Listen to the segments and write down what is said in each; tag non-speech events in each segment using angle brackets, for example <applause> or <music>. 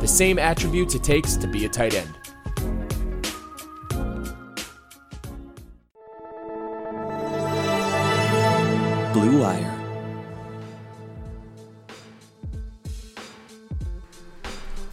the same attributes it takes to be a tight end. Blue Wire.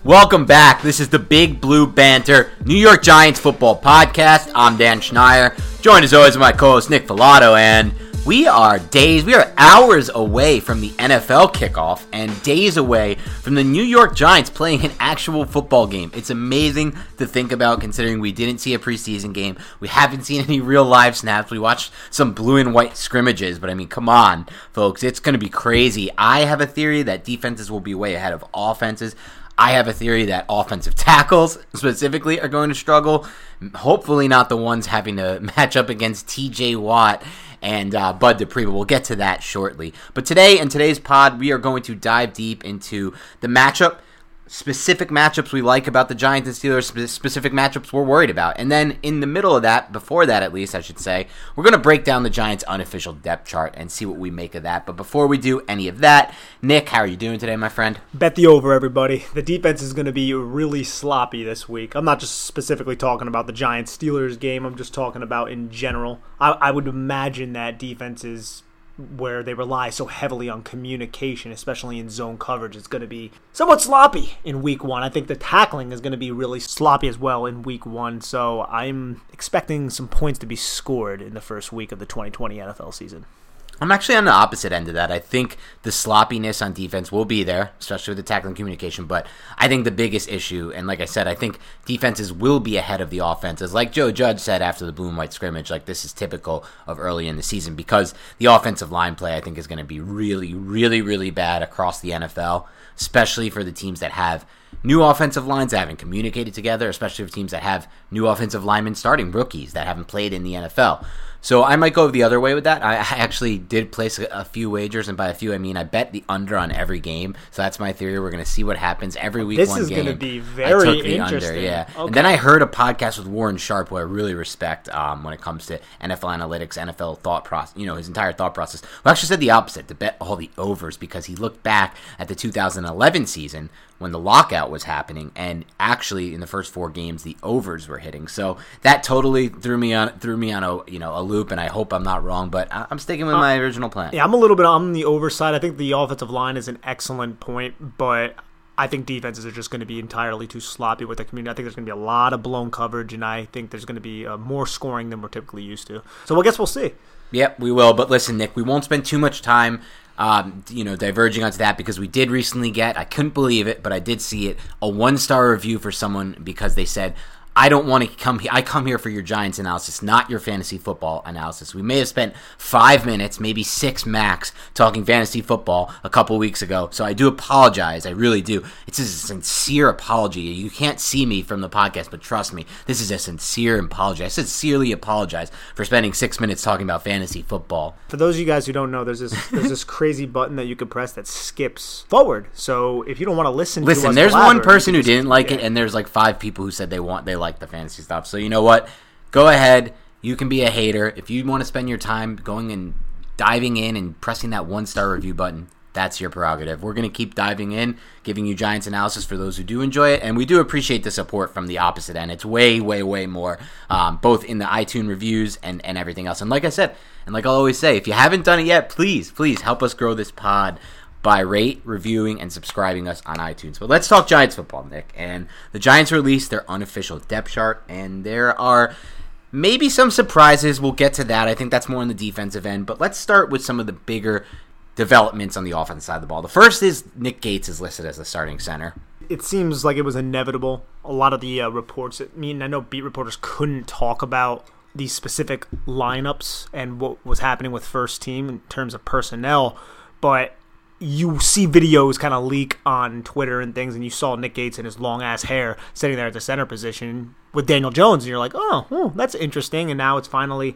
Welcome back. This is the Big Blue Banter New York Giants football podcast. I'm Dan Schneier, joined as always by my co-host Nick Falato, and we are days, we are hours away from the NFL kickoff and days away from the New York Giants playing an actual football game. It's amazing to think about considering we didn't see a preseason game. We haven't seen any real live snaps. We watched some blue and white scrimmages, but I mean, come on, folks. It's going to be crazy. I have a theory that defenses will be way ahead of offenses. I have a theory that offensive <laughs> tackles specifically are going to struggle. Hopefully, not the ones having to <laughs> match up against TJ Watt and uh, Bud Dupree, but we'll get to that shortly. But today, in today's pod, we are going to dive deep into the matchup specific matchups we like about the Giants and Steelers, specific matchups we're worried about. And then in the middle of that, before that at least, I should say, we're going to break down the Giants' unofficial depth chart and see what we make of that. But before we do any of that, Nick, how are you doing today, my friend? Bet the over, everybody. The defense is going to be really sloppy this week. I'm not just specifically talking about the Giants Steelers game, I'm just talking about in general. I, I would imagine that defense is where they rely so heavily on communication, especially in zone coverage, is going to be somewhat sloppy in week one. I think the tackling is going to be really sloppy as well in week one. So I'm expecting some points to be scored in the first week of the 2020 NFL season. I'm actually on the opposite end of that. I think the sloppiness on defense will be there, especially with the tackling communication. But I think the biggest issue, and like I said, I think defenses will be ahead of the offenses. Like Joe Judge said after the blue and white scrimmage, like this is typical of early in the season because the offensive line play, I think, is going to be really, really, really bad across the NFL, especially for the teams that have new offensive lines that haven't communicated together, especially for teams that have new offensive linemen starting rookies that haven't played in the NFL. So I might go the other way with that. I <laughs> actually did place a, few wagers, and by a few I mean I bet the under on every game. So that's my theory. We're going to see what happens every week. This one is going to be very interesting. Under, yeah, okay. and then I heard a podcast with Warren Sharp, who I really respect um, when it comes to NFL analytics, NFL thought process. You know his entire thought process. Who actually said the opposite to bet all the overs because he looked back at the 2011 season when the lockout was happening, and actually in the first four games the overs were hitting. So that totally threw me on threw me on a you know a Loop, and I hope I'm not wrong, but I'm sticking with my original plan. Yeah, I'm a little bit on the overside. I think the offensive line is an excellent point, but I think defenses are just going to be entirely too sloppy with the community. I think there's going to be a lot of blown coverage, and I think there's going to be uh, more scoring than we're typically used to. So I guess we'll see. Yep, we will. But listen, Nick, we won't spend too much time, um, you know, diverging onto that because we did recently get, I couldn't believe it, but I did see it, a one star review for someone because they said, I don't want to come here. I come here for your Giants analysis, not your fantasy football analysis. We may have spent five minutes, maybe six max, talking fantasy football a couple weeks ago. So I do apologize. I really do. It's a sincere apology. You can't see me from the podcast, but trust me, this is a sincere apology. I sincerely apologize for spending six minutes talking about fantasy football. For those of you guys who don't know, there's this there's this crazy button that you can press that skips forward. So if you don't want to listen, to Listen, us there's one person who didn't like it, and there's like five people who said they want they like the fantasy stuff. So you know what? Go ahead. You can be a hater if you want to spend your time going and diving in and pressing that one star review button. That's your prerogative. We're going to keep diving in, giving you Giants analysis for those who do enjoy it, and we do appreciate the support from the opposite end. It's way, way, way more, um, both in the iTunes reviews and, and everything else. And like I said, and like I'll always say, if you haven't done it yet, please, please help us grow this pod by rate, reviewing, and subscribing us on iTunes. But let's talk Giants football, Nick. And the Giants released their unofficial depth chart, and there are maybe some surprises. We'll get to that. I think that's more on the defensive end. But let's start with some of the bigger developments on the offensive side of the ball. The first is Nick Gates is listed as the starting center. it seems like it was inevitable. A lot of the uh, reports, I mean, I know beat reporters couldn't talk about these specific lineups and what was happening with first team in terms of personnel, but you see videos kind of leak on Twitter and things, and you saw Nick Gates in his long ass hair sitting there at the center position with Daniel Jones, and you're like, oh, oh that's interesting. And now it's finally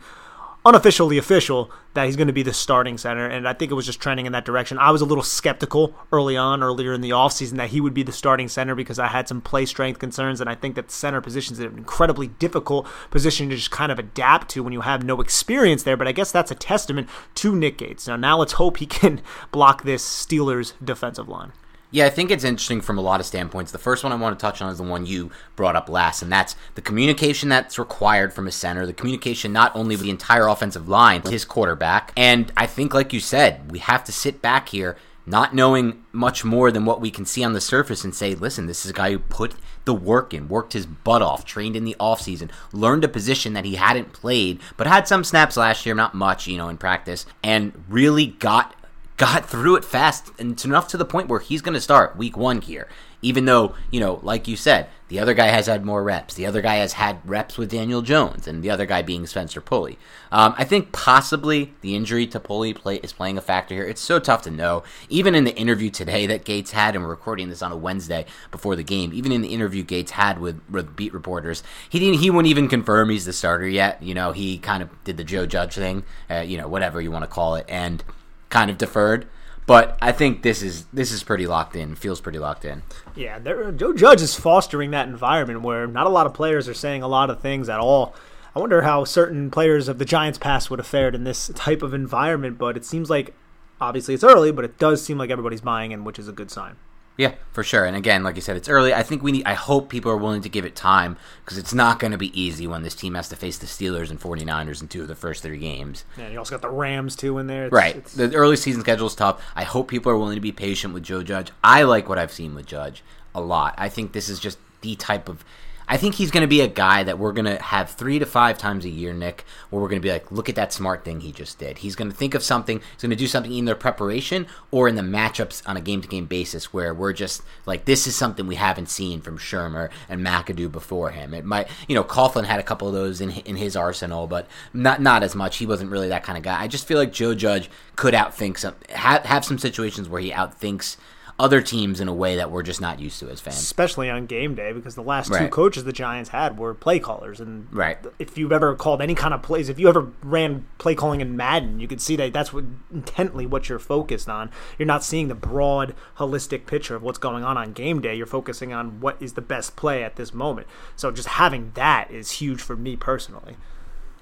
unofficially official that he's going to be the starting center and I think it was just trending in that direction. I was a little skeptical early on earlier in the offseason that he would be the starting center because I had some play strength concerns and I think that center positions is an incredibly difficult position to just kind of adapt to when you have no experience there, but I guess that's a testament to Nick Gates. Now now let's hope he can <laughs> block this Steelers defensive line. Yeah, I think it's interesting from a lot of standpoints. The first one I want to touch on is the one you brought up last, and that's the communication that's required from a center, the communication not only with the entire offensive line, his quarterback. And I think, like you said, we have to sit back here not knowing much more than what we can see on the surface and say, listen, this is a guy who put the work in, worked his butt off, trained in the offseason, learned a position that he hadn't played, but had some snaps last year, not much, you know, in practice, and really got got through it fast and it's enough to the point where he's going to start week one here. Even though, you know, like you said, the other guy has had more reps. The other guy has had reps with Daniel Jones, and the other guy being Spencer Pulley. Um, I think possibly the injury to Pulley play, is playing a factor here. It's so tough to know. Even in the interview today that Gates had, and we're recording this on a Wednesday before the game, even in the interview Gates had with, with beat reporters, he didn't. He wouldn't even confirm he's the starter yet. You know, he kind of did the Joe Judge thing, uh, you know, whatever you want to call it, and kind of deferred. But I think this is this is pretty locked in. Feels pretty locked in. Yeah, Joe Judge is fostering that environment where not a lot of players are saying a lot of things at all. I wonder how certain players of the Giants past would have fared in this type of environment, but it seems like obviously it's early, but it does seem like everybody's buying in, which is a good sign. Yeah, for sure. And again, like you said, it's early. I think we need. I hope people are willing to give it time because it's not going to be easy when this team has to face the Steelers and 49ers in two of the first three games. And you also got the Rams too in there. It's, Right. It's, The early season schedule is tough. I hope people are willing to be patient with Joe Judge. I like what I've seen with Judge a lot. I think this is just the type of. I think he's going to be a guy that we're going to have three to five times a year, Nick, where we're going to be like, look at that smart thing he just did. He's going to think of something. He's going to do something in their preparation or in the matchups on a game to game basis where we're just like, this is something we haven't seen from Shurmur and McAdoo before him. It might, you know, Coughlin had a couple of those in in his arsenal, but not not as much. He wasn't really that kind of guy. I just feel like Joe Judge could outthink some, have, have some situations where he outthinks other teams in a way that we're just not used to as fans. especially on game day because the last two coaches the Giants had were play callers and Right. if you've ever called any kind of plays if you ever ran play calling in Madden you could see that that's what intently what you're focused on you're not seeing the broad holistic picture of what's going on on game day you're focusing on what is the best play at this moment so just having that is huge for me personally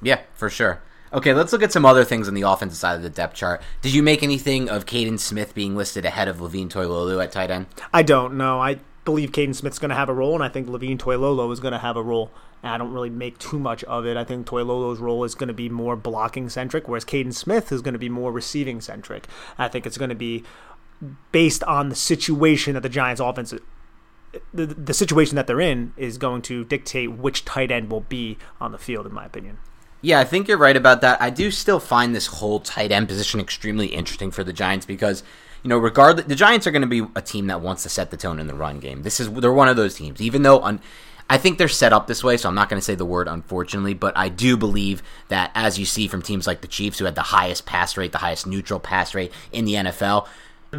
Yeah, for sure. Okay, let's look at some other things on the offensive side of the depth chart. Did you make anything of Kaden Smith being listed ahead of Levine Toilolo at tight end? I don't know I believe Kaden Smith's going to have a role and I think Levine Toilolo is going to have a role And I don't really make too much of it. I think Toilolo's role is going to be more blocking centric, whereas Kaden Smith is going to be more receiving centric. I think it's going to be based on the situation that the Giants' offense the, the situation that they're in is going to dictate which tight end will be on the field, in my opinion. Yeah, I think you're right about that. I do still find this whole tight end position extremely interesting for the Giants because, you know, regardless, the Giants are going to be a team that wants to set the tone in the run game. This is they're one of those teams, even though on. I think they're set up this way, so I'm not going to say the word unfortunately, but I do believe that as you see from teams like the Chiefs, who had the highest pass rate, the highest neutral pass rate in the NFL,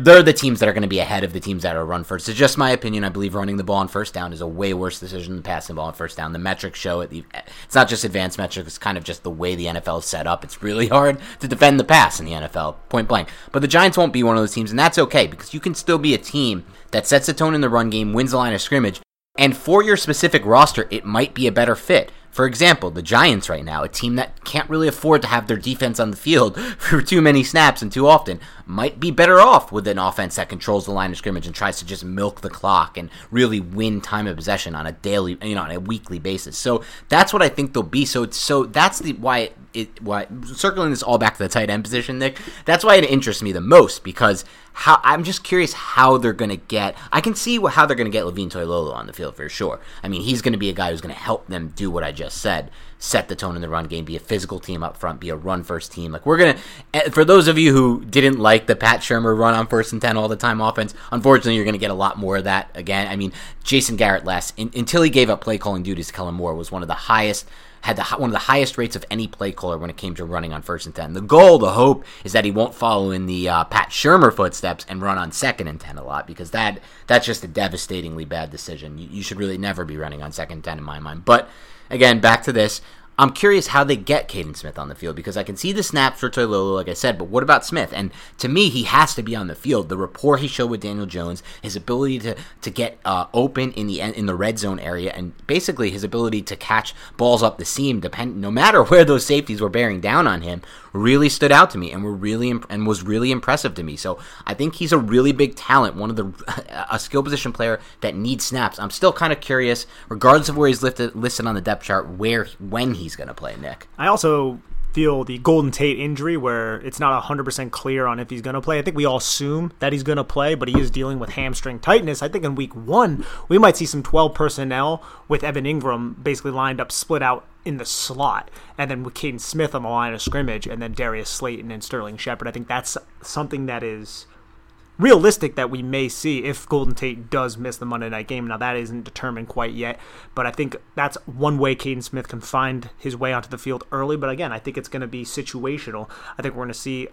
they're the teams that are going to be ahead of the teams that are run first. It's just my opinion. I believe running the ball on first down is a way worse decision than passing the ball on first down. The metrics show it. It's not just advanced metrics. It's kind of just the way the NFL is set up. It's really <laughs> hard to defend the pass in the NFL, point blank. But the Giants won't be one of those teams, and that's okay because you can still be a team that sets the tone in the run game, wins the line of scrimmage, and for your specific roster, it might be a better fit. For example, the Giants right now, a team that can't really afford to have their defense on the field <laughs> for too many snaps and too often, might be better off with an offense that controls the line of scrimmage and tries to just milk the clock and really win time of possession on a daily, you know, on a weekly basis. So that's what I think they'll be. So so that's the why it, why circling this all back to the tight end position, Nick. That's why it interests me the most because how I'm just curious how they're going to get. I can see how they're going to get Levine Toilolo on the field for sure. I mean, he's going to be a guy who's going to help them do what I just said set the tone in the run game, be a physical team up front, be a run first team. Like we're gonna, eh, for those of you who didn't like the Pat Shurmur run on first and ten all the time offense, unfortunately you're gonna get a lot more of that again. I mean, Jason Garrett last in, until he gave up play calling duties to Kellen Moore was one of the highest had the, one of the highest rates of any play caller when it came to running on first and 10. The goal, the hope, is that he won't follow in the uh, Pat Shurmur footsteps and run on second and 10 a lot because that that's just a devastatingly bad decision. You, you should really never be running on second and 10 in my mind. But again, back to this. I'm curious how they get Kaden Smith on the field because I can see the snaps for Toilolo, like I said, but what about Smith? And to me, he has to be on the field. The rapport he showed with Daniel Jones, his ability to to get uh, open in the in the red zone area, and basically his ability to catch balls up the seam, depend no matter <laughs> where those safeties were bearing down on him, really stood out to me and were really imp- and was really impressive to me. So I think he's a really big talent, one of the <laughs> a skill position player that needs snaps. I'm still kind of curious, regardless of where he's lifted, listed on the depth chart, where when he's going to play. Nick, I also feel the Golden Tate injury where it's not 100% clear on if he's going to play. I think we all assume that he's going to play, but he is dealing with hamstring tightness. I think in week one, we might see some 12 personnel with Evan Engram basically lined up, split out in the slot, and then with Kaden Smith on the line of scrimmage, and then Darius Slayton and Sterling Shepard. I think that's something that is realistic that we may see if Golden Tate does miss the Monday night game. Now that isn't determined quite yet, but I think that's one way Kaden Smith can find his way onto the field early. But again, I think it's going to be situational. I think we're going to see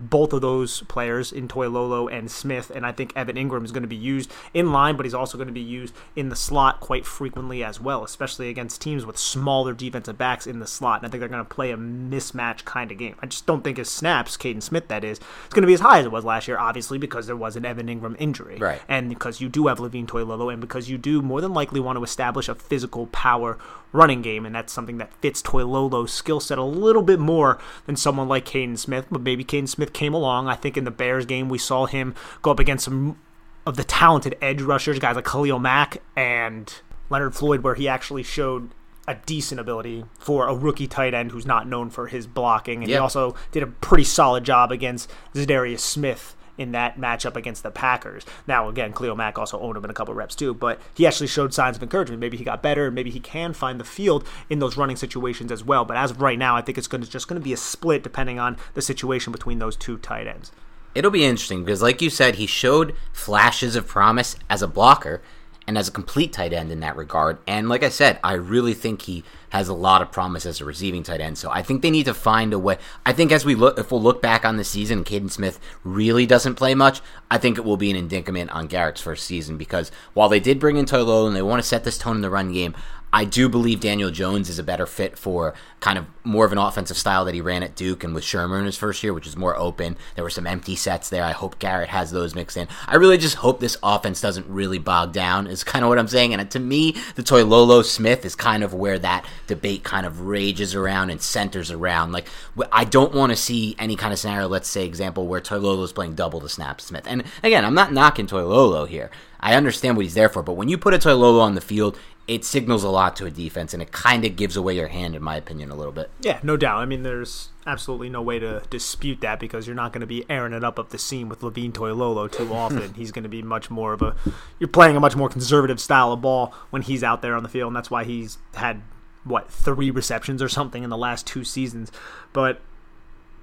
both of those players in Toilolo and Smith, and I think Evan Engram is going to be used in line, but he's also going to be used in the slot quite frequently as well, especially against teams with smaller defensive backs in the slot. And I think they're going to play a mismatch kind of game. I just don't think his snaps, Kaden Smith, that is, it's going to be as high as it was last year, obviously, because there was an Evan Engram injury. Right. And because you do have Levine Toilolo, and because you do more than likely want to establish a physical power running game, and that's something that fits Toilolo's skill set a little bit more than someone like Kaden Smith. But maybe Kaden Smith came along. I think in the Bears game we saw him go up against some of the talented edge rushers, guys like Khalil Mack and Leonard Floyd, where he actually showed a decent ability for a rookie tight end who's not known for his blocking, and yep. he also did a pretty solid job against Za'Darius Smith in that matchup against the Packers. Now, again, Khalil Mack also owned him in a couple reps too, but he actually showed signs of encouragement. Maybe he got better. Maybe he can find the field in those running situations as well. But as of right now, I think it's going to just going to be a split depending on the situation between those two tight ends. It'll be interesting because, like you said, he showed flashes of promise as a blocker and as a complete tight end in that regard. And like I said, I really think he has a lot of promise as a receiving tight end. So I think they need to find a way. I think as we look, if we'll look back on the season, Kaden Smith really doesn't play much. I think it will be an indictment on Garrett's first season because while they did bring in Toilolo and they want to set this tone in the run game, I do believe Daniel Jones is a better fit for kind of more of an offensive style that he ran at Duke and with Shurmur in his first year, which is more open. There were some empty sets there. I hope Garrett has those mixed in. I really just hope this offense doesn't really bog down, is kind of what I'm saying. And to me, the Toilolo Smith is kind of where that debate kind of rages around and centers around. Like, I don't want to see any kind of scenario, let's say, example, where Toilolo is playing double the snap Smith. And again, I'm not knocking Toilolo here. I understand what he's there for, but when you put a Toilolo on the field, it signals a lot to a defense, and it kind of gives away your hand, in my opinion, a little bit. Yeah, no doubt. I mean, there's absolutely no way to dispute that because you're not going to be airing it up up the seam with Levine Toilolo too <laughs> often. he's going to be much more of a you're playing a much more conservative style of ball when he's out there on the field, and that's why he's had what three receptions or something in the last two seasons. But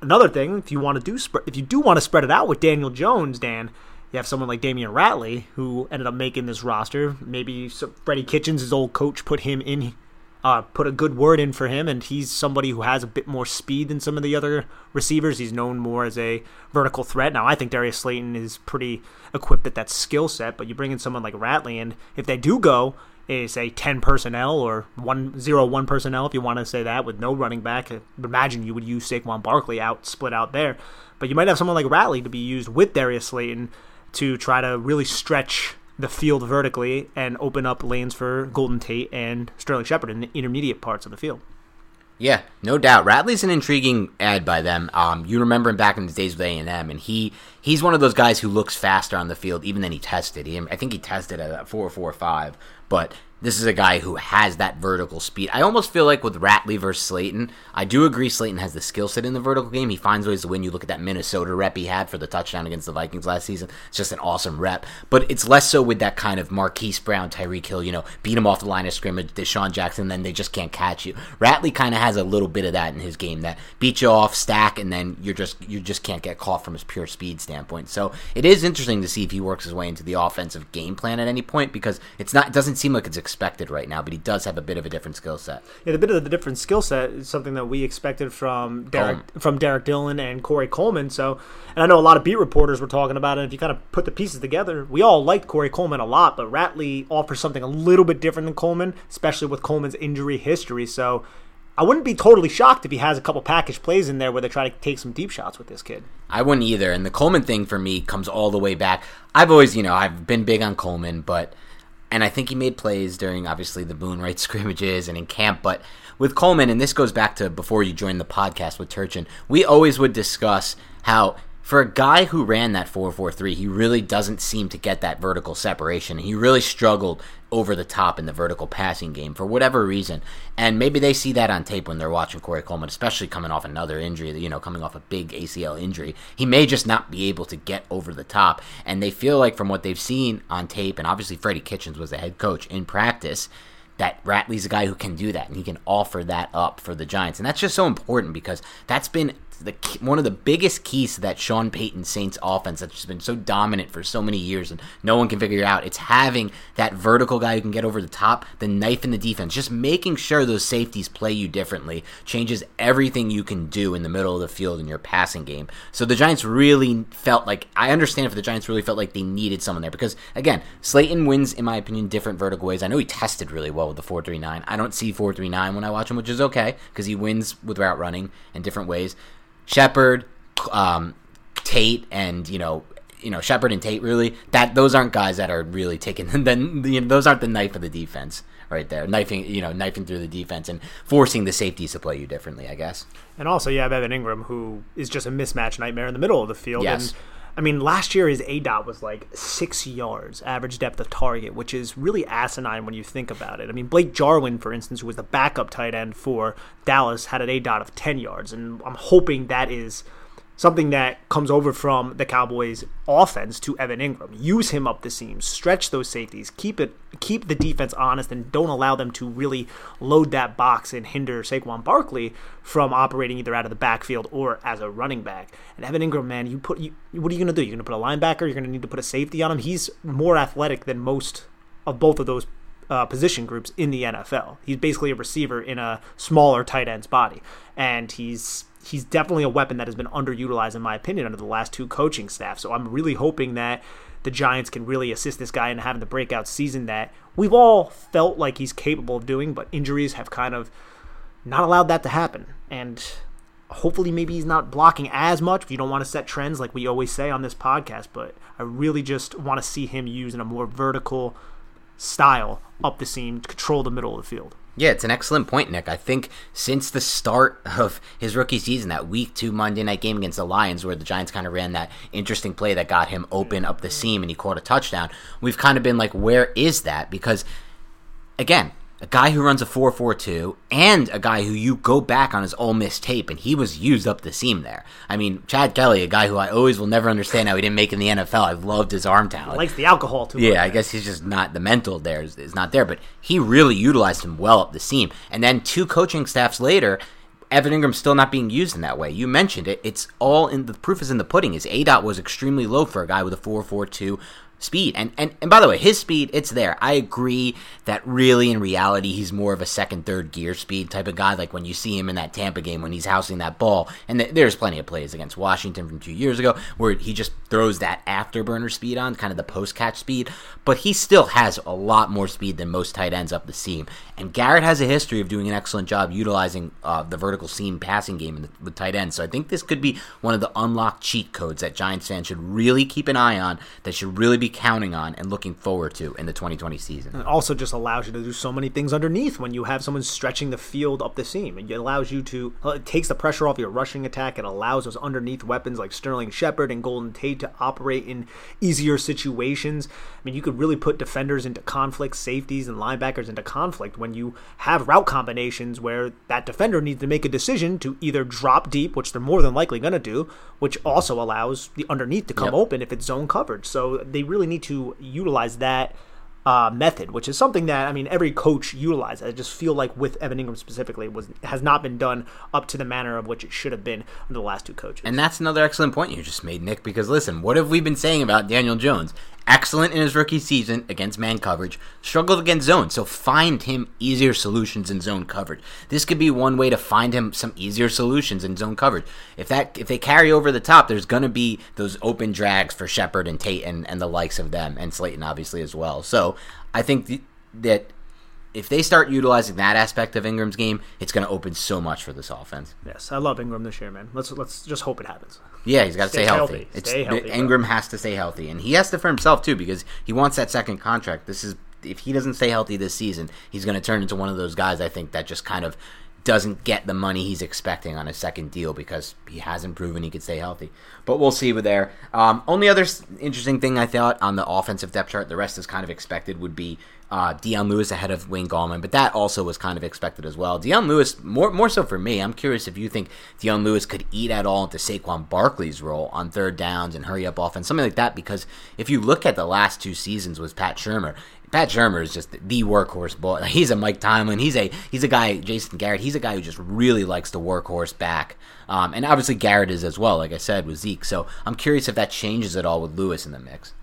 another thing, if you want to do if you do want to spread it out with Daniel Jones, Dan, you have someone like Damion Ratley who ended up making this roster. Maybe Freddie Kitchens, his old coach, put him in, uh, put a good word in for him, and he's somebody who has a bit more speed than some of the other receivers. He's known more as a vertical threat. Now, I think Darius Slayton is pretty equipped at that skill set, but you bring in someone like Ratley, and if they do go, is a 10 personnel or one zero one personnel if you want to say that with no running back. Imagine you would use Saquon Barkley out split out there, but you might have someone like Ratley to be used with Darius Slayton to try to really stretch the field vertically and open up lanes for Golden Tate and Sterling Shepard in the intermediate parts of the field. Yeah, no doubt. Ratley's an intriguing ad by them. Um, you remember him back in his days with A and M, and he he's one of those guys who looks faster on the field even than he tested. He, I think he tested at four four five, but this is a guy who has that vertical speed. I almost feel like with Ratley versus Slayton, I do agree Slayton has the skill set in the vertical game. He finds ways to win. You look at that Minnesota rep he had for the touchdown against the Vikings last season. It's just an awesome rep. But it's less so with that kind of Marquise Brown, Tyreek Hill, you know, beat him off the line of scrimmage, DeSean Jackson, then they just can't catch you. Ratley kind of has a little bit of that in his game that beat you off, stack, and then you're just you just can't get caught from his pure speed standpoint. So it is interesting to see if he works his way into the offensive game plan at any point because it's not it doesn't seem like it's expected right now, but he does have a bit of a different skill set. Yeah, the bit of the different skill set is something that we expected from Derrick from Derrick Dillon and Corey Coleman. So, and I know a lot of beat reporters were talking about it. If you kind of put the pieces together, we all liked Corey Coleman a lot, but Ratley offers something a little bit different than Coleman, especially with Coleman's injury history. So. I wouldn't be totally shocked if he has a couple package plays in there where they try to take some deep shots with this kid. I wouldn't either. And the Coleman thing for me comes all the way back. I've always, you know, I've been big on Coleman, but and I think he made plays during obviously the Boone <laughs> scrimmages and in camp. But with Coleman, and this goes back to before you joined the podcast with Turchin, we always would discuss how for a guy who ran that 4-4-3, he really doesn't seem to get that vertical separation. He really struggled over the top in the vertical passing game for whatever reason. And maybe they see that on tape when they're watching Corey Coleman, especially coming off another injury, you know, coming off a big ACL injury. He may just not be able to get over the top. And they feel like from what they've seen on tape, and obviously Freddie Kitchens was the head coach in practice, that Ratley's a guy who can do that and he can offer that up for the Giants. And that's just so important because that's been the one of the biggest keys to that Sean Payton Saints offense that's just been so dominant for so many years and no one can figure it out. It's having that vertical guy who can get over the top, the knife in the defense, just making sure those safeties play you differently changes everything you can do in the middle of the field in your passing game. So the Giants really felt like I understand if the Giants really felt like they needed someone there because again, Slayton wins in my opinion different vertical ways. I know he tested really well with the 439. I don't see 439 when I watch him, which is okay because he wins with route running in different ways. Shepard, um, Tate, and you know, you know Shepard and Tate really that those aren't guys that are really taking then you know, those aren't the knife of the defense right there knifing you know knifing through the defense and forcing the safeties to play you differently I guess. And also you have Evan Engram who is just a mismatch nightmare in the middle of the field. Yes. And, I mean, last year his A dot was like six yards average depth of target, which is really asinine when you think about it. I mean, Blake Jarwin, for instance, who was the backup tight end for Dallas, had an A dot of 10 yards, and I'm hoping that is something that comes over from the Cowboys offense to Evan Engram. Use him up the seams, stretch those safeties, keep it keep the defense honest and don't allow them to really load that box and hinder Saquon Barkley from operating either out of the backfield or as a running back. And Evan Engram, man, you put you, what are you going to do? You're going to put a linebacker, you're going to need to put a safety on him. He's more athletic than most of both of those uh, position groups in the NFL. He's basically a receiver in a smaller tight end's body, and he's he's definitely a weapon that has been underutilized, in my opinion, under the last two coaching staff. So I'm really hoping that the Giants can really assist this guy in having the breakout season that we've all felt like he's capable of doing, but injuries have kind of not allowed that to happen. And hopefully, maybe he's not blocking as much. You don't want to set trends like we always say on this podcast, but I really just want to see him use in a more vertical style up the seam to control the middle of the field. Yeah, it's an excellent point, Nick. I think since the start of his rookie season, that week two Monday night game against the Lions, where the Giants kind of ran that interesting play that got him open up the seam and he caught a touchdown, we've kind of been like, where is that? Because again, a guy who runs a 4-4-2 and a guy who you go back on his Ole Miss tape and he was used up the seam there. I mean, Chad Kelly, a guy who I always will never understand how he didn't make in the NFL. I've loved his arm talent. Likes the alcohol too Yeah, much. I guess he's just not the mental there is, is not there, but he really utilized him well up the seam. And then two coaching staffs later, Evan Engram's still not being used in that way. You mentioned it. It's all in the proof is in the pudding. His A dot was extremely low for a guy with a 4.42 speed. And, and and by the way, his speed, it's there. I agree that really in reality he's more of a second, third gear speed type of guy. Like when you see him in that Tampa game when he's housing that ball. And th- there's plenty of plays against Washington from two years ago where he just throws that afterburner speed on, kind of the post catch speed. But he still has a lot more speed than most tight ends up the seam. And Garrett has a history of doing an excellent job utilizing uh, the vertical seam passing game the, with tight ends. So I think this could be one of the unlocked cheat codes that Giants fans should really keep an eye on, that should really be counting on and looking forward to in the 2020 season. It also just allows you to do so many things underneath when you have someone stretching the field up the seam. It allows you to, uh, it takes the pressure off your rushing attack. It allows those underneath weapons like Sterling Shepard and Golden Tate to operate in easier situations. I mean, you could really put defenders into conflict, safeties and linebackers into conflict when you have route combinations where that defender needs to make a decision to either drop deep, which they're more than likely going to do, which also allows the underneath to come Yep. open if it's zone coverage. So they really need to utilize that uh, method, which is something that I mean every coach utilizes. I just feel like with Evan Engram specifically was has not been done up to the manner of which it should have been under the last two coaches. And that's another excellent point you just made, Nick, because listen, what have we been saying about Daniel Jones? Excellent in his rookie season against man coverage, struggled against zone, so find him easier solutions in zone coverage. This could be one way to find him some easier solutions in zone coverage. If that if they carry over the top, there's gonna be those open drags for Shepard and Tate and, and the likes of them, and Slayton obviously as well. So I think th- that if they start utilizing that aspect of Engram's game, it's going to open so much for this offense. yes, I love Engram this year, man. Let's let's just hope it happens. Yeah, he's got to Stay stay healthy. healthy. It's Stay healthy, bro. Engram has to stay healthy, and he has to for himself too because he wants that second contract. This is if he doesn't stay healthy this season, he's going to turn into one of those guys. I think that just kind of doesn't get the money he's expecting on a second deal because he hasn't proven he could stay healthy. But we'll see with there. Um, only other interesting thing I thought on the offensive depth chart, the rest is kind of expected, would be uh, Dion Lewis ahead of Wayne Gallman, but that also was kind of expected as well. Dion Lewis, more more so for me, I'm curious if you think Dion Lewis could eat at all into Saquon Barkley's role on third downs and hurry up offense, something like that. Because if you look at the last two seasons with Pat Shurmur, Pat Shurmur is just the workhorse boy. <laughs> He's a Mike Tomlin. He's a he's a guy. Jason Garrett. He's a guy who just really likes the workhorse back. Um, and obviously Garrett is as well. Like I said with Zeke. So I'm curious if that changes at all with Lewis in the mix.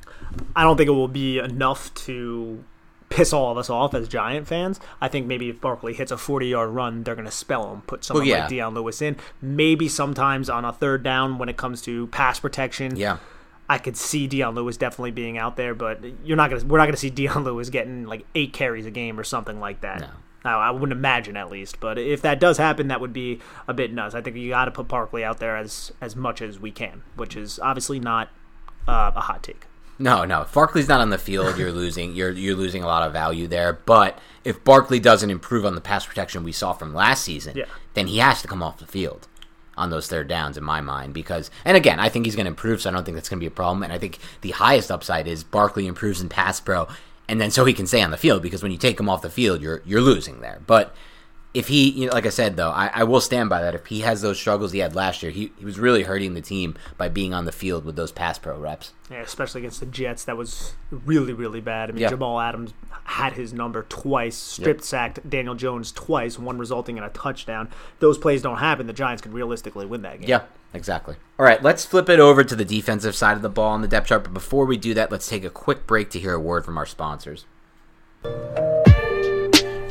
I don't think it will be enough to piss all of us off as Giant fans. I think maybe if Barkley hits a 40 yard run, they're going to spell him, put someone Well, yeah. like Dion Lewis in. Maybe sometimes on a third down when it comes to pass protection. Yeah. I could see Dion Lewis definitely being out there, but you're not gonna. We're not gonna see <laughs> Dion Lewis getting like eight carries a game or something like that. No. I wouldn't imagine at least, but if that does happen, that would be a bit nuts. I think you got to put Barkley out there as as much as we can, which is obviously not uh, a hot take. No, no. If Barkley's not on the field, you're <laughs> losing. You're you're losing a lot of value there. But if Barkley doesn't improve on the pass protection we saw from last season, Yeah. then he has to come off the field on those third downs in my mind because and again I think he's going to improve so I don't think that's going to be a problem and I think the highest upside is Barkley improves in pass pro and then so he can stay on the field because when you take him off the field you're you're losing there but if he you know, like I said though I, I will stand by that if he has those struggles he had last year he, he was really hurting the team by being on the field with those pass pro reps Yeah, especially against the Jets, that was really, really bad. I mean, Yeah. Jamal Adams had his number twice, strip sacked Daniel Jones twice, one resulting in a touchdown. Those plays don't happen. The Giants could realistically win that game. Yeah, exactly. All right, let's flip it over to the defensive side of the ball on the depth chart. But before we do that, let's take a quick break to hear a word from our sponsors.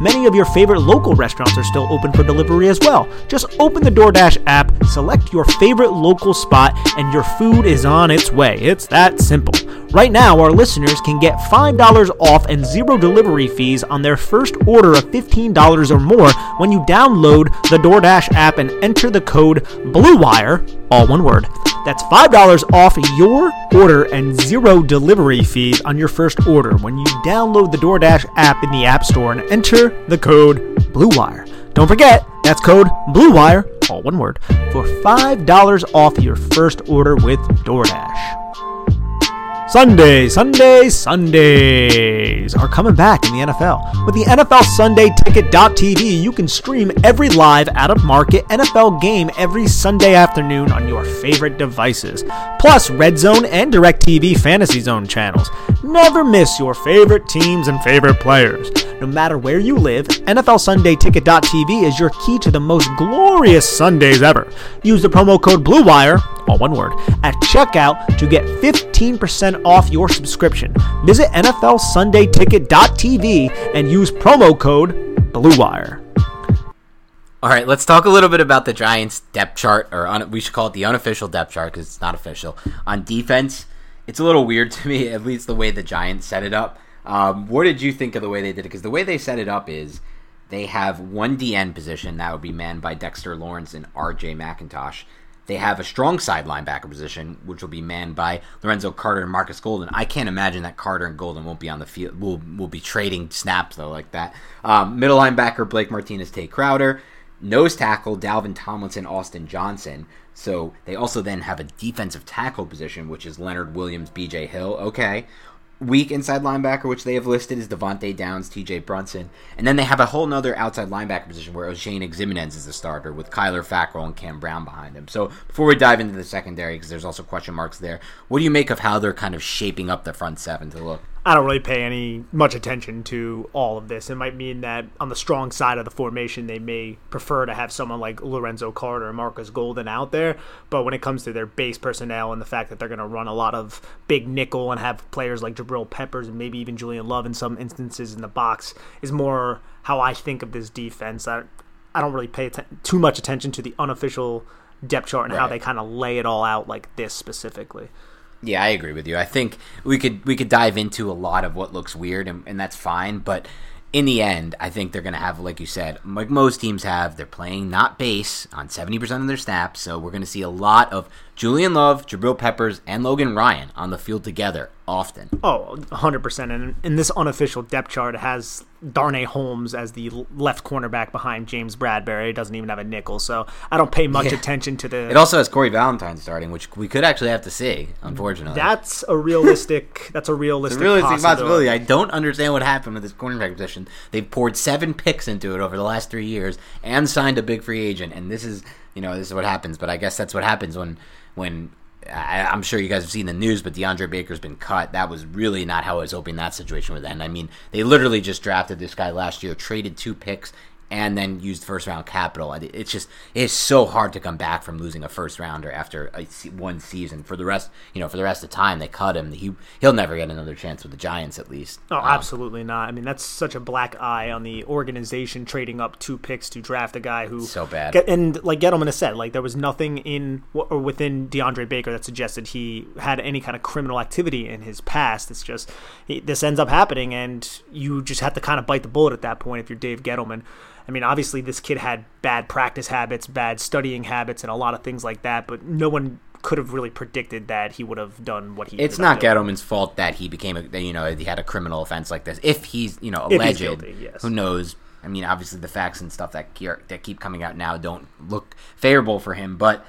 Many of your favorite local restaurants are still open for delivery as well. Just open the DoorDash app, select your favorite local spot, and your food is on its way. It's that simple. Right now, our listeners can get $5 off and zero delivery fees on their first order of $15 or more when you download the DoorDash app and enter the code BLUEWIRE, all one word. That's $5 off your order and zero delivery fees on your first order when you download the DoorDash app in the App Store and enter the code BLUEWIRE. Don't forget, that's code BLUEWIRE, all one word, for $5 off your first order with DoorDash. Sunday, Sunday, Sundays are coming back in the NFL. With the NFL Sunday Ticket.tv, you can stream every live out of market NFL game every Sunday afternoon on your favorite devices. Plus, Red Zone and DirecTV Fantasy Zone channels. Never miss your favorite teams and favorite players. No matter where you live, NFL Sunday Ticket.tv is your key to the most glorious Sundays ever. Use the promo code BLUEWIRE, all one word, at checkout to get 15% off your subscription. Visit NFLSundayTicket.tv and use promo code BLUEWIRE. All right, let's talk a little bit about the Giants' depth chart, or un- we should call it the unofficial depth chart because it's not official. On defense, it's a little weird to me, at least the way the Giants set it up. Um, what did you think of the way they did it? Because the way they set it up is they have one DN position that would be manned by Dexter Lawrence and RJ McIntosh. They have a strong side linebacker position, which will be manned by Lorenzo Carter and Marcus Golden. I can't imagine that Carter and Golden won't be on the field. Will will be trading snaps though like that. Um, middle linebacker Blake Martinez, Tae Crowder, nose tackle Dalvin Tomlinson, Austin Johnson. So they also then have a defensive tackle position, which is Leonard Williams, B.J. Hill. Okay, weak inside linebacker, which they have listed is Devante Downs, TJ Brunson. And then they have a whole nother outside linebacker position where Oshane Ximines is the starter with Kyler Fackrell and Cam Brown behind him. So before we dive into the secondary, because there's also question marks there, what do you make of how they're kind of shaping up the front seven to look? I don't really pay any much attention to all of this. It might mean that on the strong side of the formation, they may prefer to have someone like Lorenzo Carter and Marcus Golden out there. But when it comes to their base personnel and the fact that they're going to run a lot of big nickel and have players like Jabril Peppers and maybe even Julian Love in some instances in the box, is more how I think of this defense. I, I don't really pay att- too much attention to the unofficial depth chart and right. how they kind of lay it all out like this specifically. Yeah, I agree with you. I think we could we could dive into a lot of what looks weird, and, and that's fine. But in the end, I think they're going to have, like you said, like most teams have, they're playing not base on 70% of their snaps. So we're going to see a lot of Julian Love, Jabril Peppers, and Logan Ryan on the field together often. Oh, 100%. And in this unofficial depth chart, it has Darnay Holmes as the left cornerback behind James Bradberry. It doesn't even have a nickel, so I don't pay much yeah. attention to the. It also has Corey Ballentine starting, which we could actually have to see. Unfortunately, that's a realistic. <laughs> that's a realistic, a realistic possibility. possibility. I don't understand what happened with this cornerback position. They've poured seven picks into it over the last three years and signed a big free agent, and this is you know this is what happens. But I guess that's what happens when when I, am sure you guys have seen the news, but DeAndre Baker's been cut. That was really not how I was hoping that situation would end. I mean, they literally just drafted this guy last year, traded two picks, and then used first round capital. It's just it's so hard to come back from losing a first rounder after a, one season. For the rest, you know, for the rest of the time, they cut him. He he'll never get another chance with the Giants, at least. Oh, um, absolutely not. I mean, that's such a black eye on the organization trading up two picks to draft a guy who so bad. Get, and like Gettleman has said, like there was nothing in or within DeAndre Baker that suggested he had any kind of criminal activity in his past. It's just this ends up happening, and you just have to kind of bite the bullet at that point if you're Dave Gettleman. I mean, obviously, this kid had bad practice habits, bad studying habits, and a lot of things like that, but no one could have really predicted that he would have done what he. Did. It's not Gettleman's fault that he became a you know he had a criminal offense like this. If he's you know alleged, guilty, yes. who knows? I mean, obviously the facts and stuff that that keep coming out now don't look favorable for him. But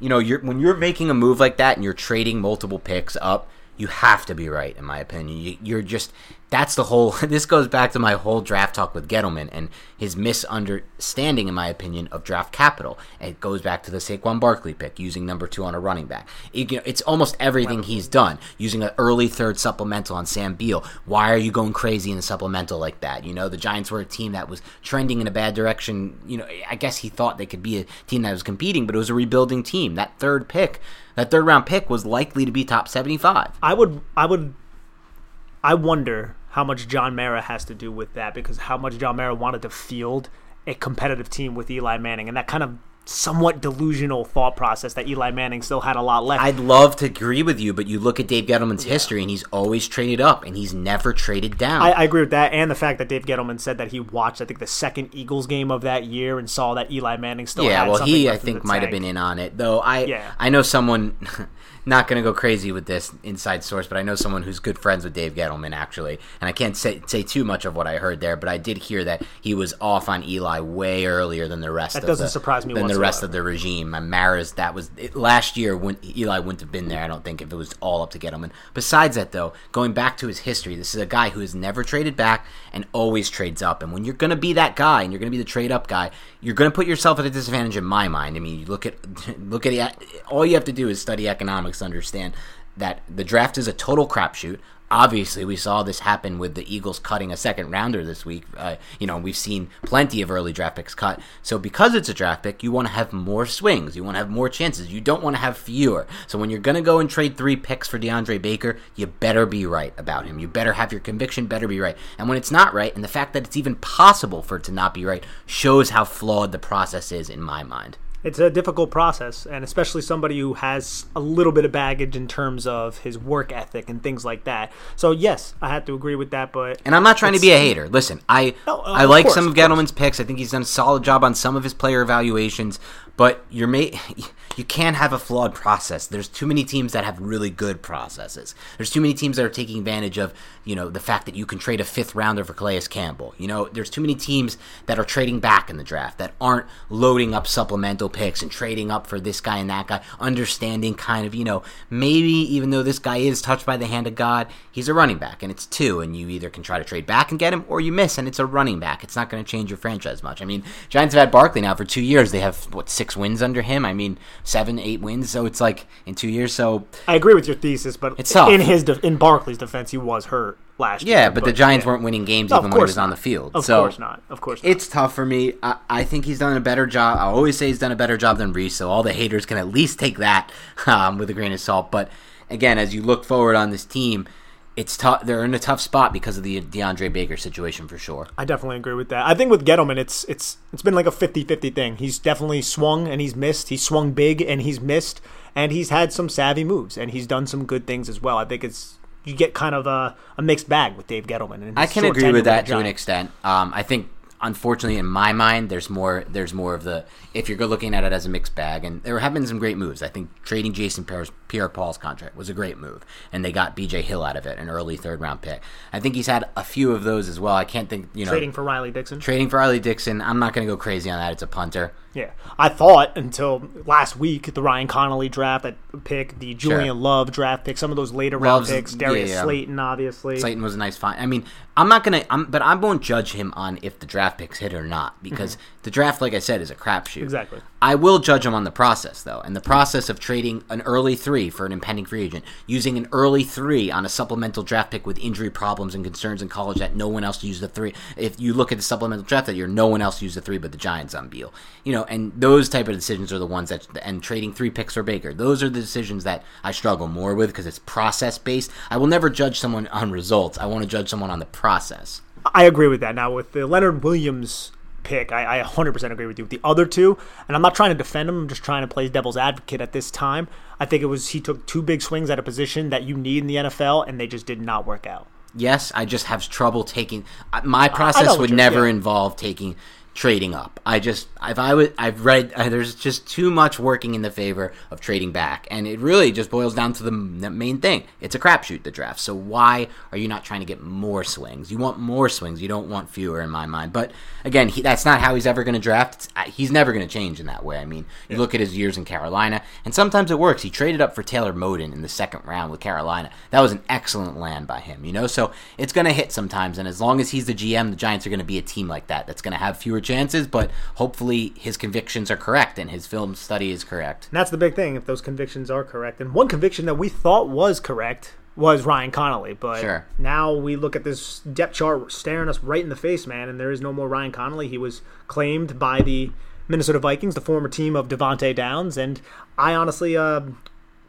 you know, you're when you're making a move like that and you're trading multiple picks up, you have to be right, in my opinion. You, are just that's the whole. <laughs> This goes back to my whole draft talk with Gettleman and his misunderstanding, in my opinion, of draft capital. It goes back to the Saquon Barkley pick, using number two on a running back. It, you know, it's almost everything he's done, using an early third supplemental on Sam Beal. Why are you going crazy in a supplemental like that? You know, the Giants were a team that was trending in a bad direction. You know, I guess he thought they could be a team that was competing, but it was a rebuilding team. That third pick, that third round pick, was likely to be top seventy five. I would, I would, I wonder how much John Mara has to do with that because how much John Mara wanted to field a competitive team with Eli Manning, and that kind of somewhat delusional thought process that Eli Manning still had a lot left. I'd love to agree with you, but you look at Dave Gettleman's history, and he's always traded up, and he's never traded down. I, I agree with that, and the fact that Dave Gettleman said that he watched, I think, the second Eagles game of that year and saw that Eli Manning still. yeah, well, he I think might have been in on it, though. I Yeah. I know someone. <laughs> Not going to go crazy with this inside source, but I know someone who's good friends with Dave Gettleman actually, and I can't say say too much of what I heard there, but I did hear that he was off on Eli way earlier than the rest. That of doesn't the, surprise me than the rest of the regime. And Maris, that was it, last year when Eli wouldn't have been there. I don't think if it was all up to Gettleman. Besides that, though, going back to his history, this is a guy who has never traded back and always trades up. And when you're going to be that guy and you're going to be the trade up guy, you're going to put yourself at a disadvantage in my mind. I mean, you look at <laughs> look at it, all you have to do is study economics to understand that the draft is a total crapshoot. Obviously, we saw this happen with the Eagles cutting a second rounder this week. Uh, you know, we've seen plenty of early draft picks cut. So, because it's a draft pick, you want to have more swings. You want to have more chances. You don't want to have fewer. So, when you're going to go and trade three picks for DeAndre Baker, you better be right about him. You better have your conviction, better be right. And when it's not right, and the fact that it's even possible for it to not be right, shows how flawed the process is in my mind. It's a difficult process, and especially somebody who has a little bit of baggage in terms of his work ethic and things like that. So yes, I have to agree with that. But And I'm not trying to be a hater. Listen, I No, uh, I like course, some of of. Gettleman's picks. I think he's done a solid job on some of his player evaluations, but you're ma- <laughs> you can't have a flawed process. There's too many teams that have really good processes. There's too many teams that are taking advantage of, you know, the fact that you can trade a fifth rounder for Calais Campbell. You know, there's too many teams that are trading back in the draft that aren't loading up supplemental picks and trading up for this guy and that guy, understanding kind of, you know, maybe even though this guy is touched by the hand of God, he's a running back and it's two, and you either can try to trade back and get him or you miss and it's a running back. It's not going to change your franchise much. I mean, Giants have had Barkley now for two years. They have, what, six wins under him? I mean, seven, eight wins. So it's like in two years. So I agree with your thesis. But It's tough. in his de- in Barkley's defense, he was hurt last year. yeah, but, the Giants yeah. weren't winning games No, even when he was on the field. Of so course not. Of course not. It's tough for me. I, I think he's done a better job. I always say he's done a better job than Reese, so all the haters can at least take that <laughs> um, with a grain of salt. But again, as you look forward on this team, it's tough. They're in a tough spot because of the DeAndre Baker situation for sure. I definitely agree with that. I think with Gettleman, it's it's it's been like a 50-50 thing. He's definitely swung and he's missed. He's swung big and he's missed, and he's had some savvy moves and he's done some good things as well. I think it's you get kind of a, a mixed bag with Dave Gettleman. And I can agree with that to an extent. Um, I think, unfortunately, in my mind, there's more. There's more of the. If you're looking at it as a mixed bag, and there have been some great moves. I think trading Jason Pierre- Pierre-Paul's contract was a great move, and they got B.J. Hill out of it, an early third round pick. I think he's had a few of those as well. I can't think. You know, Trading for Riley Dixon. trading for Riley Dixon. I'm not going to go crazy on that. It's a punter. Yeah, I thought until last week the Ryan Connelly draft that pick, the Julian Love draft pick, some of those later round picks, Darius yeah, yeah. Slayton, obviously. Slayton was a nice find. I mean, I'm not gonna, I'm, but I won't judge him on if the draft picks hit or not mm-hmm. because the draft, like I said, is a crapshoot. Exactly. I will judge him on the process though, and the process of trading an early three for an impending free agent, using an early three on a supplemental draft pick with injury problems and concerns in college that no one else used the three. If you look at the supplemental draft that year, no one else used the three but the Giants on Beal. You know, and those type of decisions are the ones that, and trading three picks for Baker, those are the decisions that I struggle more with because it's process based. I will never judge someone on results. I want to judge someone on the process. I agree with that. Now with the Leonard Williams pick, I, I 100% agree with you. With the other two, and I'm not trying to defend him. I'm just trying to play devil's advocate at this time. I think it was he took two big swings at a position that you need in the NFL, and they just did not work out. Yes, I just have trouble taking. My process would never yeah. involve taking trading up. I just if I would I've read uh, there's just too much working in the favor of trading back, and it really just boils down to the, main thing. It's a crapshoot the draft. So why are you not trying to get more swings? You want more swings. You don't want fewer, in my mind. But again, he, that's not how he's ever going to draft. It's, he's never going to change in that way. I mean, you look at his years in Carolina, and sometimes it works. He traded up for Taylor Moton in the second round with Carolina. That was an excellent land by him. You know, so it's going to hit sometimes. And as long as he's the GM, the Giants are going to be a team like that. That's going to have fewer chances, but hopefully his convictions are correct and his film study is correct. And that's the big thing if those convictions are correct. And one conviction that we thought was correct was Ryan Connelly, but Sure. now we look at this depth chart staring us right in the face, man, and there is no more Ryan Connelly. He was claimed by the Minnesota Vikings, the former team of Devante Downs, and I honestly uh,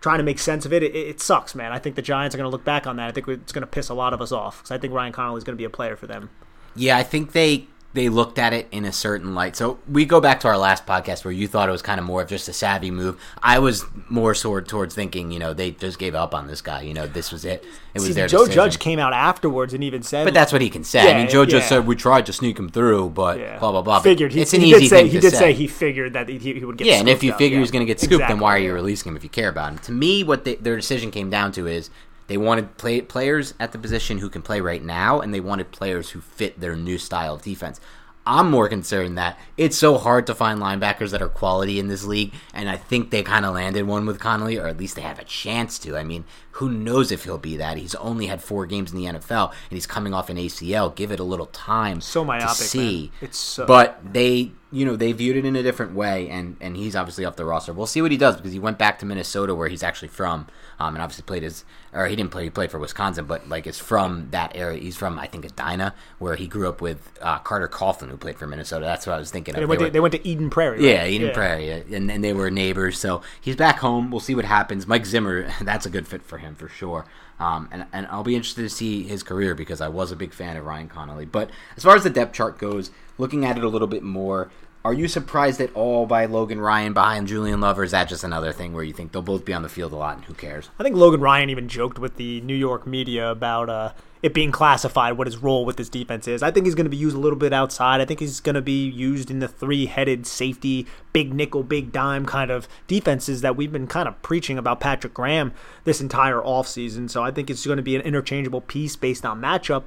trying to make sense of it, it, it sucks, man. I think the Giants are going to look back on that. I think it's going to piss a lot of us off because I think Ryan Connelly is going to be a player for them. Yeah, I think they they looked at it in a certain light. So we go back to our last podcast where you thought it was kind of more of just a savvy move. I was more sort towards thinking, you know, they just gave up on this guy. You know, this was it. It was See, their Joe decision. Judge came out afterwards and even said, But that's what he can say. I mean, Joe just yeah. said we tried to sneak him through, but Yeah. blah blah blah. Figured he, it's an he easy did say thing he did say. say he figured that he, he would get Yeah, and if you up, figure yeah. he's going to get scooped, then why are you releasing him if you care about him? To me, what they, their decision came down to is they wanted play, players at the position who can play right now, and they wanted players who fit their new style of defense. I'm more concerned that it's so hard to find linebackers that are quality in this league, and I think they kind of landed one with Connelly, or at least they have a chance to. I mean, who knows if he'll be that? He's only had four games in the NFL, and he's coming off an ACL. Give it a little time So myopic, to see. man. It's so- but they you know they viewed it in a different way and and he's obviously off the roster we'll see what he does because he went back to minnesota where he's actually from um, and obviously played his or he didn't play he played for wisconsin but like is from that area he's from i think edina where he grew up with uh, carter coughlin who played for minnesota that's what i was thinking They went, They to, were- they went to Eden Prairie. yeah, right? Eden Prairie, yeah, and, and they were neighbors. So he's back home. We'll see what happens. Mike Zimmer, <laughs> that's a good fit for him for sure. Um, and, and I'll be interested to see his career because I was a big fan of Ryan Connelly. But as far as the depth chart goes, looking at it a little bit more, are you surprised at all by Logan Ryan behind Julian Love, or is that just another thing where you think they'll both be on the field a lot and who cares? I think Logan Ryan even joked with the New York media about uh, it being classified what his role with this defense is. I think he's going to be used a little bit outside. I think he's going to be used in the three-headed safety, big nickel, big dime kind of defenses that we've been kind of preaching about Patrick Graham this entire offseason. So I think it's going to be an interchangeable piece based on matchup.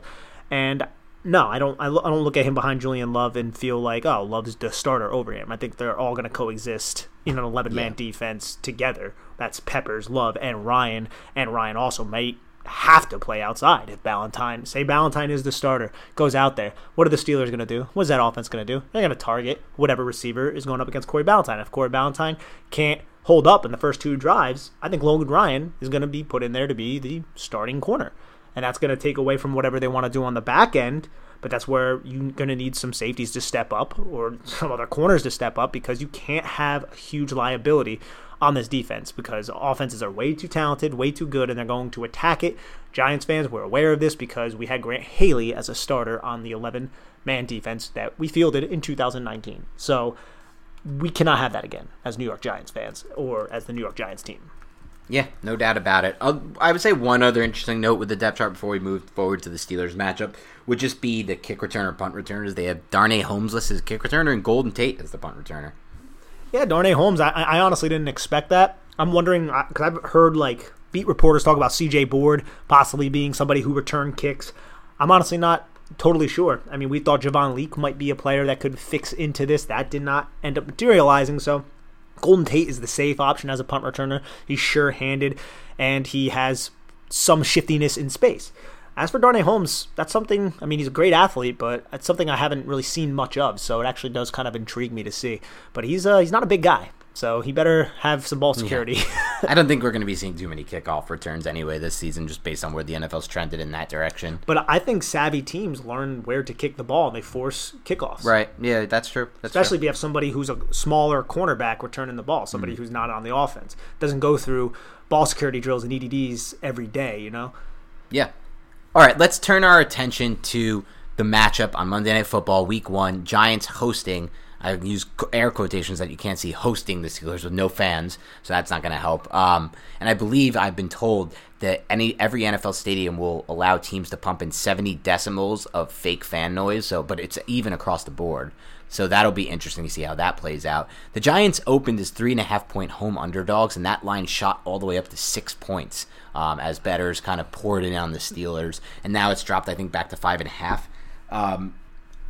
And no, I don't. I, lo- I don't look at him behind Julian Love and feel like, oh, Love's the starter over him. I think they're all going to coexist in an 11 man defense together. That's Peppers, Love, and Ryan. And Ryan also might have to play outside if Ballentine, say Ballentine is the starter, goes out there. What are the Steelers going to do? What is that offense going to do? They're going to target whatever receiver is going up against Corey Ballentine. If Corey Ballentine can't hold up in the first two drives, I think Logan Ryan is going to be put in there to be the starting corner and that's going to take away from whatever they want to do on the back end. But that's where you're going to need some safeties to step up or some other corners to step up because you can't have a huge liability on this defense because offenses are way too talented, way too good, and they're going to attack it. Giants fans were aware of this because we had Grant Haley as a starter on the 11 man defense that we fielded in 2019. So we cannot have that again as New York Giants fans or as the New York Giants team. Yeah, no doubt about it. Uh, I would say one other interesting note with the depth chart before we move forward to the Steelers matchup would just be the kick returner, punt returners. They have Darnay Holmes listed as kick returner and Golden Tate as the punt returner. Yeah, Darnay Holmes. I, I honestly didn't expect that. I'm wondering because I've heard like beat reporters talk about C.J. Board possibly being somebody who returned kicks. I'm honestly not totally sure. I mean, we thought Javon Leake might be a player that could fix into this. That did not end up materializing. So Golden Tate is the safe option as a punt returner. He's sure-handed and he has some shiftiness in space. As for Darnay Holmes, that's something. I mean, he's a great athlete, but that's something I haven't really seen much of. So it actually does kind of intrigue me to see. But he's uh, he's not a big guy, so he better have some ball security. I don't think <laughs> we're going to be seeing too many kickoff returns anyway this season, just based on where the NFL's trended in that direction. but I think savvy teams learn where to kick the ball and they force kickoffs. Right? Yeah, that's true. That's Especially true. if you have somebody who's a smaller cornerback returning the ball, somebody mm. who's not on the offense, doesn't go through ball security drills and EDDs every day. You know. Yeah. All right, let's turn our attention to the matchup on Monday Night Football, Week One. Giants hosting. I use air quotations that you can't see hosting the Steelers with no fans, so that's not going to help. Um, and I believe I've been told that any every NFL stadium will allow teams to pump in 70 decimals of fake fan noise. So, but it's even across the board. So that'll be interesting to see how that plays out. The Giants opened as three and a half point home underdogs, and that line shot all the way up to six points um, as betters kind of poured in on the Steelers, and now it's dropped, I think, back to five and a half. Um,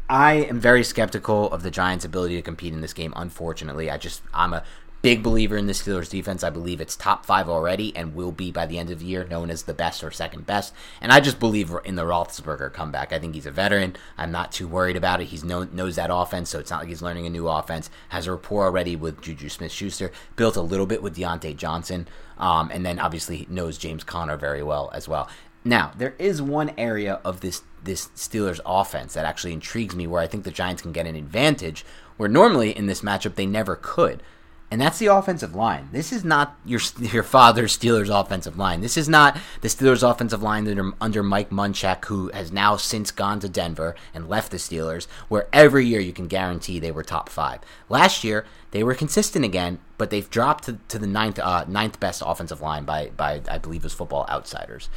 I am very skeptical of the Giants' ability to compete in this game. Unfortunately, I just I'm a big believer in the Steelers' defense. I believe it's top five already and will be by the end of the year, known as the best or second best. And I just believe in the Roethlisberger comeback. I think he's a veteran. I'm not too worried about it. He's know, knows that offense, so it's not like he's learning a new offense. Has a rapport already with Juju Smith-Schuster. Built a little bit with Diontae Johnson, um, and then obviously knows James Conner very well as well. Now, there is one area of this this Steelers offense that actually intrigues me where I think the Giants can get an advantage where normally in this matchup they never could. And that's the offensive line. This is not your <laughs> your father's Steelers offensive line. This is not the Steelers offensive line under, under Mike Munchak, who has now since gone to Denver and left the Steelers, where every year you can guarantee they were top five. Last year they were consistent again, but they've dropped to, to the ninth uh, ninth best offensive line by by I believe it was Football Outsiders,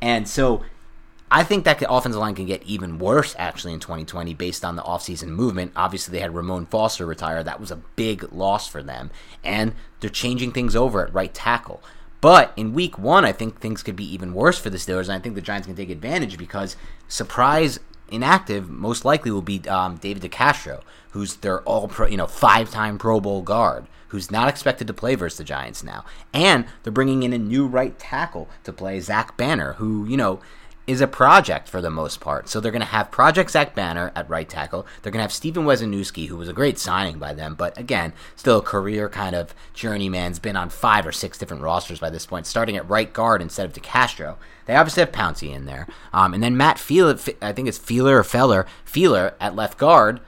and so I think that the offensive line can get even worse actually in 2020 based on the offseason movement. Obviously, they had Ramon Foster retire. That was a big loss for them. And they're changing things over at right tackle. But in week one, I think things could be even worse for the Steelers. And I think the Giants can take advantage because surprise inactive most likely will be um, David DeCastro, who's their all pro, you know, five time Pro Bowl guard who's not expected to play versus the Giants now. And they're bringing in a new right tackle to play Zach Banner, who, you know, is a project for the most part. So they're going to have Project Zach Banner at right tackle. They're going to have Stefen Wisniewski, who was a great signing by them, but again, still a career kind of journeyman's been on five or six different rosters by this point, starting at right guard instead of DeCastro. They obviously have Pouncey in there. Um, and then Matt Feeler, I think it's Feeler or Feller, Feeler at left guard,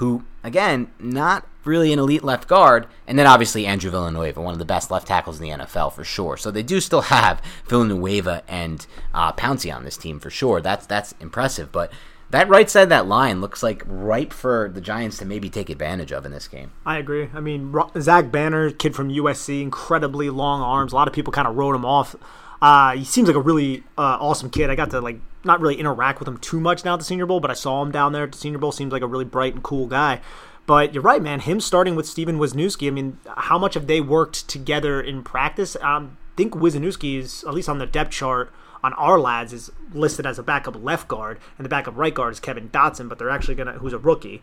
who, again, not really an elite left guard, and then obviously Andrew Villanueva, one of the best left tackles in the NFL for sure. So they do still <laughs> have Villanueva and uh, Pouncey on this team for sure. That's that's impressive, but that right side that line looks like ripe for the Giants to maybe take advantage of in this game. I agree. I mean, Zach Banner, kid from USC, incredibly long arms. A lot of people kind of wrote him off. Uh, he seems like a really uh, awesome kid. I got to like not really interact with him too much now at the Senior Bowl, but I saw him down there at the Senior Bowl. Seems like a really bright and cool guy. But you're right, man. Him starting with Stefen Wisniewski, I mean, how much have they worked together in practice? Um, I think Wisniewski is, at least on the depth chart on Ourlads, is listed as a backup left guard, and the backup right guard is Kevin Dotson, but they're actually to, who's a rookie.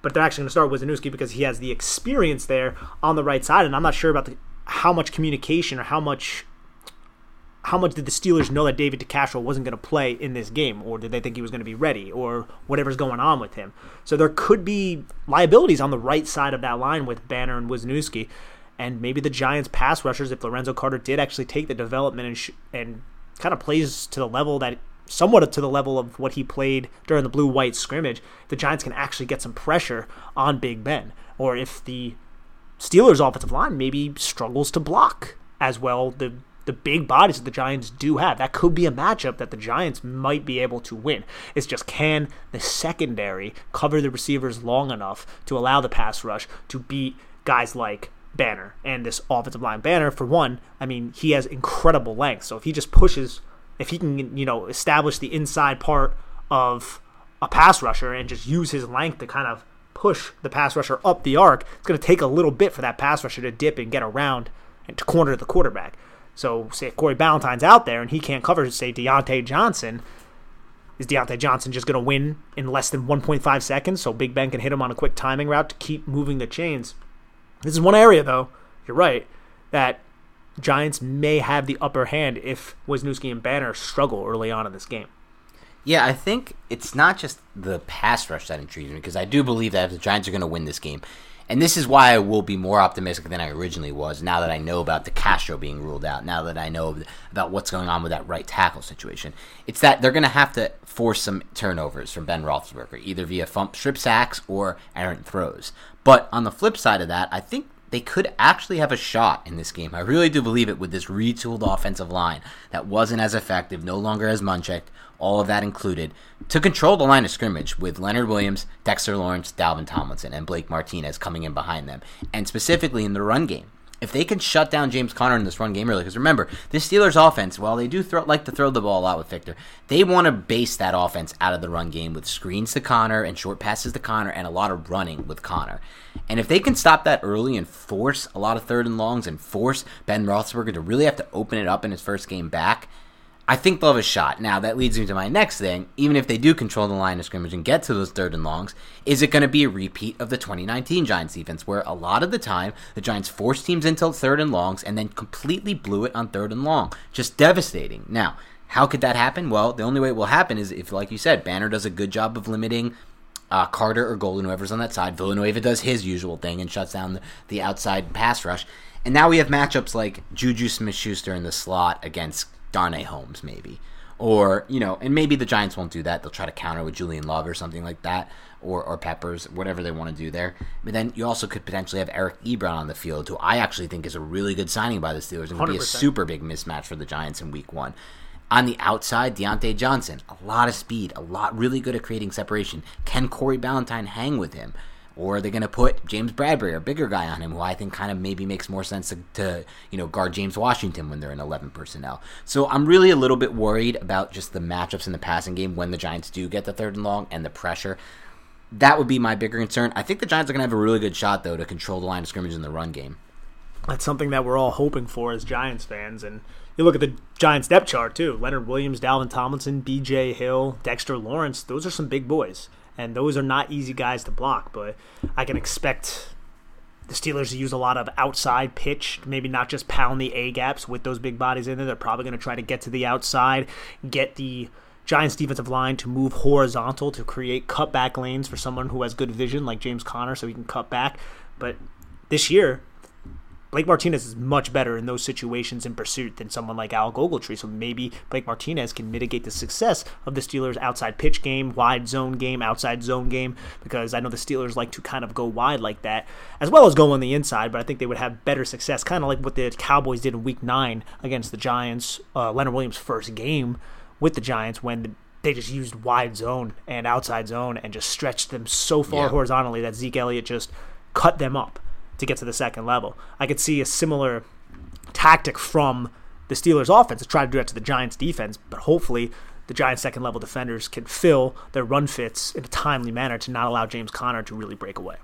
But they're actually to start Wisniewski because he has the experience there on the right side, and I'm not sure about the, how much communication or how much how much did the Steelers know that David DeCastro wasn't going to play in this game, or did they think he was going to be ready, or whatever's going on with him? So there could be liabilities on the right side of that line with Banner and Wisniewski, and maybe the Giants' pass rushers, if Lorenzo Carter did actually take the development and sh- and kind of plays to the level that somewhat to the level of what he played during the blue-white scrimmage, the Giants can actually get some pressure on Big Ben, or if the Steelers' offensive line maybe struggles to block as well the the big bodies that the Giants do have. That could be a matchup that the Giants might be able to win. It's just can the secondary cover the receivers long enough to allow the pass rush to beat guys like Banner and this offensive line. Banner, for one, I mean, he has incredible length. So if he just pushes, if he can, you know, establish the inside part of a pass rusher and just use his length to kind of push the pass rusher up the arc, it's going to take a little bit for that pass rusher to dip and get around and to corner the quarterback. So, say Corey Ballentine's out there and he can't cover, say, Diontae Johnson, is Diontae Johnson just going to win in less than 1.5 seconds so Big Ben can hit him on a quick timing route to keep moving the chains? This is one area, though, you're right, that Giants may have the upper hand if Wisniewski and Banner struggle early on in this game. Yeah, I think it's not just the pass rush that intrigues me because I do believe that if the Giants are going to win this game, and this is why I will be more optimistic than I originally was now that I know about DeCastro being ruled out, now that I know about what's going on with that right tackle situation. It's that they're going to have to force some turnovers from Ben Roethlisberger, either via fump, strip sacks or errant throws. But on the flip side of that, I think they could actually have a shot in this game. I really do believe it with this retooled offensive line that wasn't as effective, no longer as Munchak, all of that included, to control the line of scrimmage with Leonard Williams, Dexter Lawrence, Dalvin Tomlinson, and Blake Martinez coming in behind them, and specifically in the run game. If they can shut down James Conner in this run game early, because remember, this Steelers offense, while they do throw, like to throw the ball a lot with Victor, they want to base that offense out of the run game with screens to Conner and short passes to Conner and a lot of running with Conner. And if they can stop that early and force a lot of third and longs and force Ben Roethlisberger to really have to open it up in his first game back, I think they'll have a shot. Now, that leads me to my next thing. Even if they do control the line of scrimmage and get to those third and longs, is it going to be a repeat of the 2019 Giants defense, where a lot of the time the Giants forced teams into third and longs and then completely blew it on third and long? Just devastating. Now, how could that happen? Well, the only way it will happen is if, like you said, Banner does a good job of limiting uh, Carter or Golden, whoever's on that side. Villanueva does his usual thing and shuts down the, the outside pass rush. And now we have matchups like Juju Smith Schuster in the slot against Darnay Holmes, maybe. Or, you know, and maybe the Giants won't do that. They'll try to counter with Julian Love or something like that, or, or Peppers, whatever they want to do there. But then you also could potentially have Eric Ebron on the field, who I actually think is a really good signing by the Steelers and could be a super big mismatch for the Giants in week one. On the outside, Diontae Johnson, a lot of speed, a lot really good at creating separation. Can Corey Ballentine hang with him? Or are they going to put James Bradberry, a bigger guy, on him, who I think kind of maybe makes more sense to, to, you know guard James Washington when they're in 11 personnel. So I'm really a little bit worried about just the matchups in the passing game when the Giants do get the third and long and the pressure. That would be my bigger concern. I think the Giants are going to have a really good shot though to control the line of scrimmage in the run game. That's something that we're all hoping for as Giants fans. And you look at the Giants depth chart too. Leonard Williams, Dalvin Tomlinson, B.J. Hill, Dexter Lawrence. Those are some big boys, and those are not easy guys to block. But I can expect the Steelers to use a lot of outside pitch, maybe not just pound the A gaps with those big bodies in there. They're probably going to try to get to the outside, get the Giants defensive line to move horizontal to create cutback lanes for someone who has good vision like James Conner so he can cut back. But this year, Blake Martinez is much better in those situations in pursuit than someone like Al Ogletree. So maybe Blake Martinez can mitigate the success of the Steelers' outside pitch game, wide zone game, outside zone game, because I know the Steelers like to kind of go wide like that, as well as go on the inside. But I think they would have better success, kind of like what the Cowboys did in Week Nine against the Giants. Uh, Leonard Williams' first game with the Giants when the, they just used wide zone and outside zone and just stretched them so far Yeah. horizontally that Zeke Elliott just cut them up to get to the second level. I could see a similar tactic from the Steelers offense to try to do that to the Giants defense, but hopefully the Giants second level defenders can fill their run fits in a timely manner to not allow James Conner to really break away.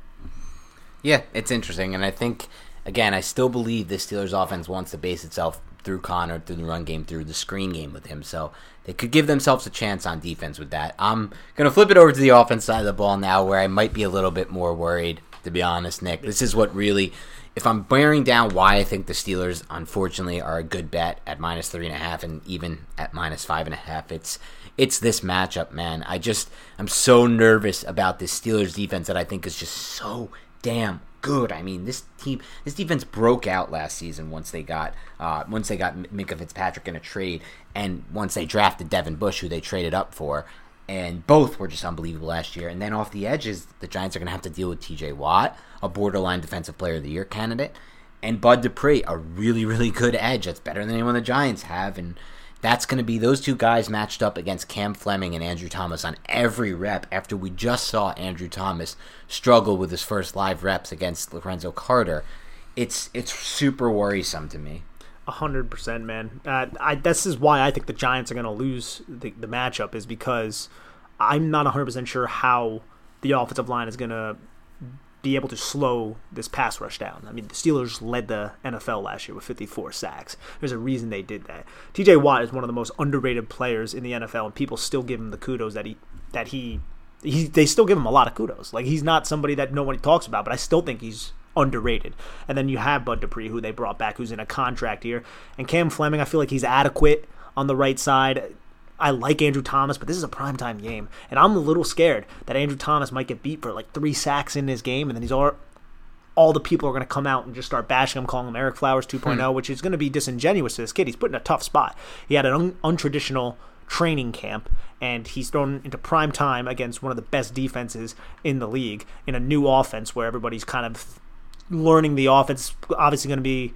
Yeah, it's interesting, and I think again, I still believe the Steelers' offense wants to base itself through Conner, through the run game, through the screen game with him. So they could give themselves a chance on defense with that. I'm gonna flip it over to the offense side of the ball now, where I might be a little bit more worried. To be honest, Nick, this is what really. If I'm bearing down why I think the Steelers, unfortunately, are a good bet at minus three and a half, and even at minus five and a half, it's it's this matchup, man. I just I'm so nervous about this Steelers defense that I think is just so damn good. I mean, this team, this defense broke out last season once they got uh, once they got Minkah Fitzpatrick in a trade, and once they drafted Devin Bush, who they traded up for, and both were just unbelievable last year. And then off the edges, the Giants are going to have to deal with T.J. Watt, a borderline Defensive Player of the Year candidate, and Bud Dupree, a really really good edge that's better than anyone the Giants have, and. That's going to be those two guys matched up against Cam Fleming and Andrew Thomas on every rep after we just saw Andrew Thomas struggle with his first live reps against Lorenzo Carter. It's it's super worrisome to me. Hundred percent, man. Uh, I this is why I think the Giants are going to lose the, the matchup is because I'm not hundred percent sure how the offensive line is going to be able to slow this pass rush down. I mean, the Steelers led the NFL last year with 54 sacks. There's a reason they did that. T.J. Watt is one of the most underrated players in the NFL, and people still give him the kudos that he that he. He, they still give him a lot of kudos. Like he's not somebody that nobody talks about, but I still think he's underrated. And then you have Bud Dupree, who they brought back, who's in a contract here, and Cam Fleming. I feel like he's adequate on the right side. I like Andrew Thomas, but this is a primetime game, and I'm a little scared that Andrew Thomas might get beat for like three sacks in this game, and then he's all all the people are going to come out and just start bashing him, calling him Ereck Flowers 2.0, hmm. which is going to be disingenuous to this kid. He's put in a tough spot. He had an un- untraditional training camp, and he's thrown into prime time against one of the best defenses in the league in a new offense where everybody's kind of learning the offense. Obviously, going to be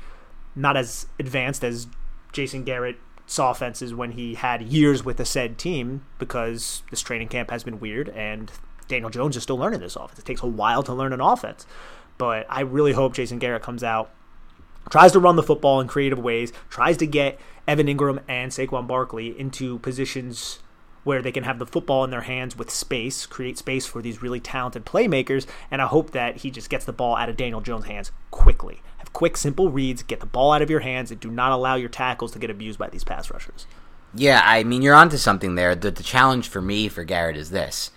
not as advanced as Jason Garrett's offenses when he had years with the said team because this training camp has been weird and Daniel Jones is still learning this offense. It takes a while to learn an offense. But I really hope Jason Garrett comes out, tries to run the football in creative ways, tries to get Evan Engram and Saquon Barkley into positions where they can have the football in their hands with space, create space for these really talented playmakers, and I hope that he just gets the ball out of Daniel Jones' hands quickly. Have quick, simple reads, get the ball out of your hands, and do not allow your tackles to get abused by these pass rushers. Yeah, I mean you're onto something there. The, the challenge for me for Garrett is this: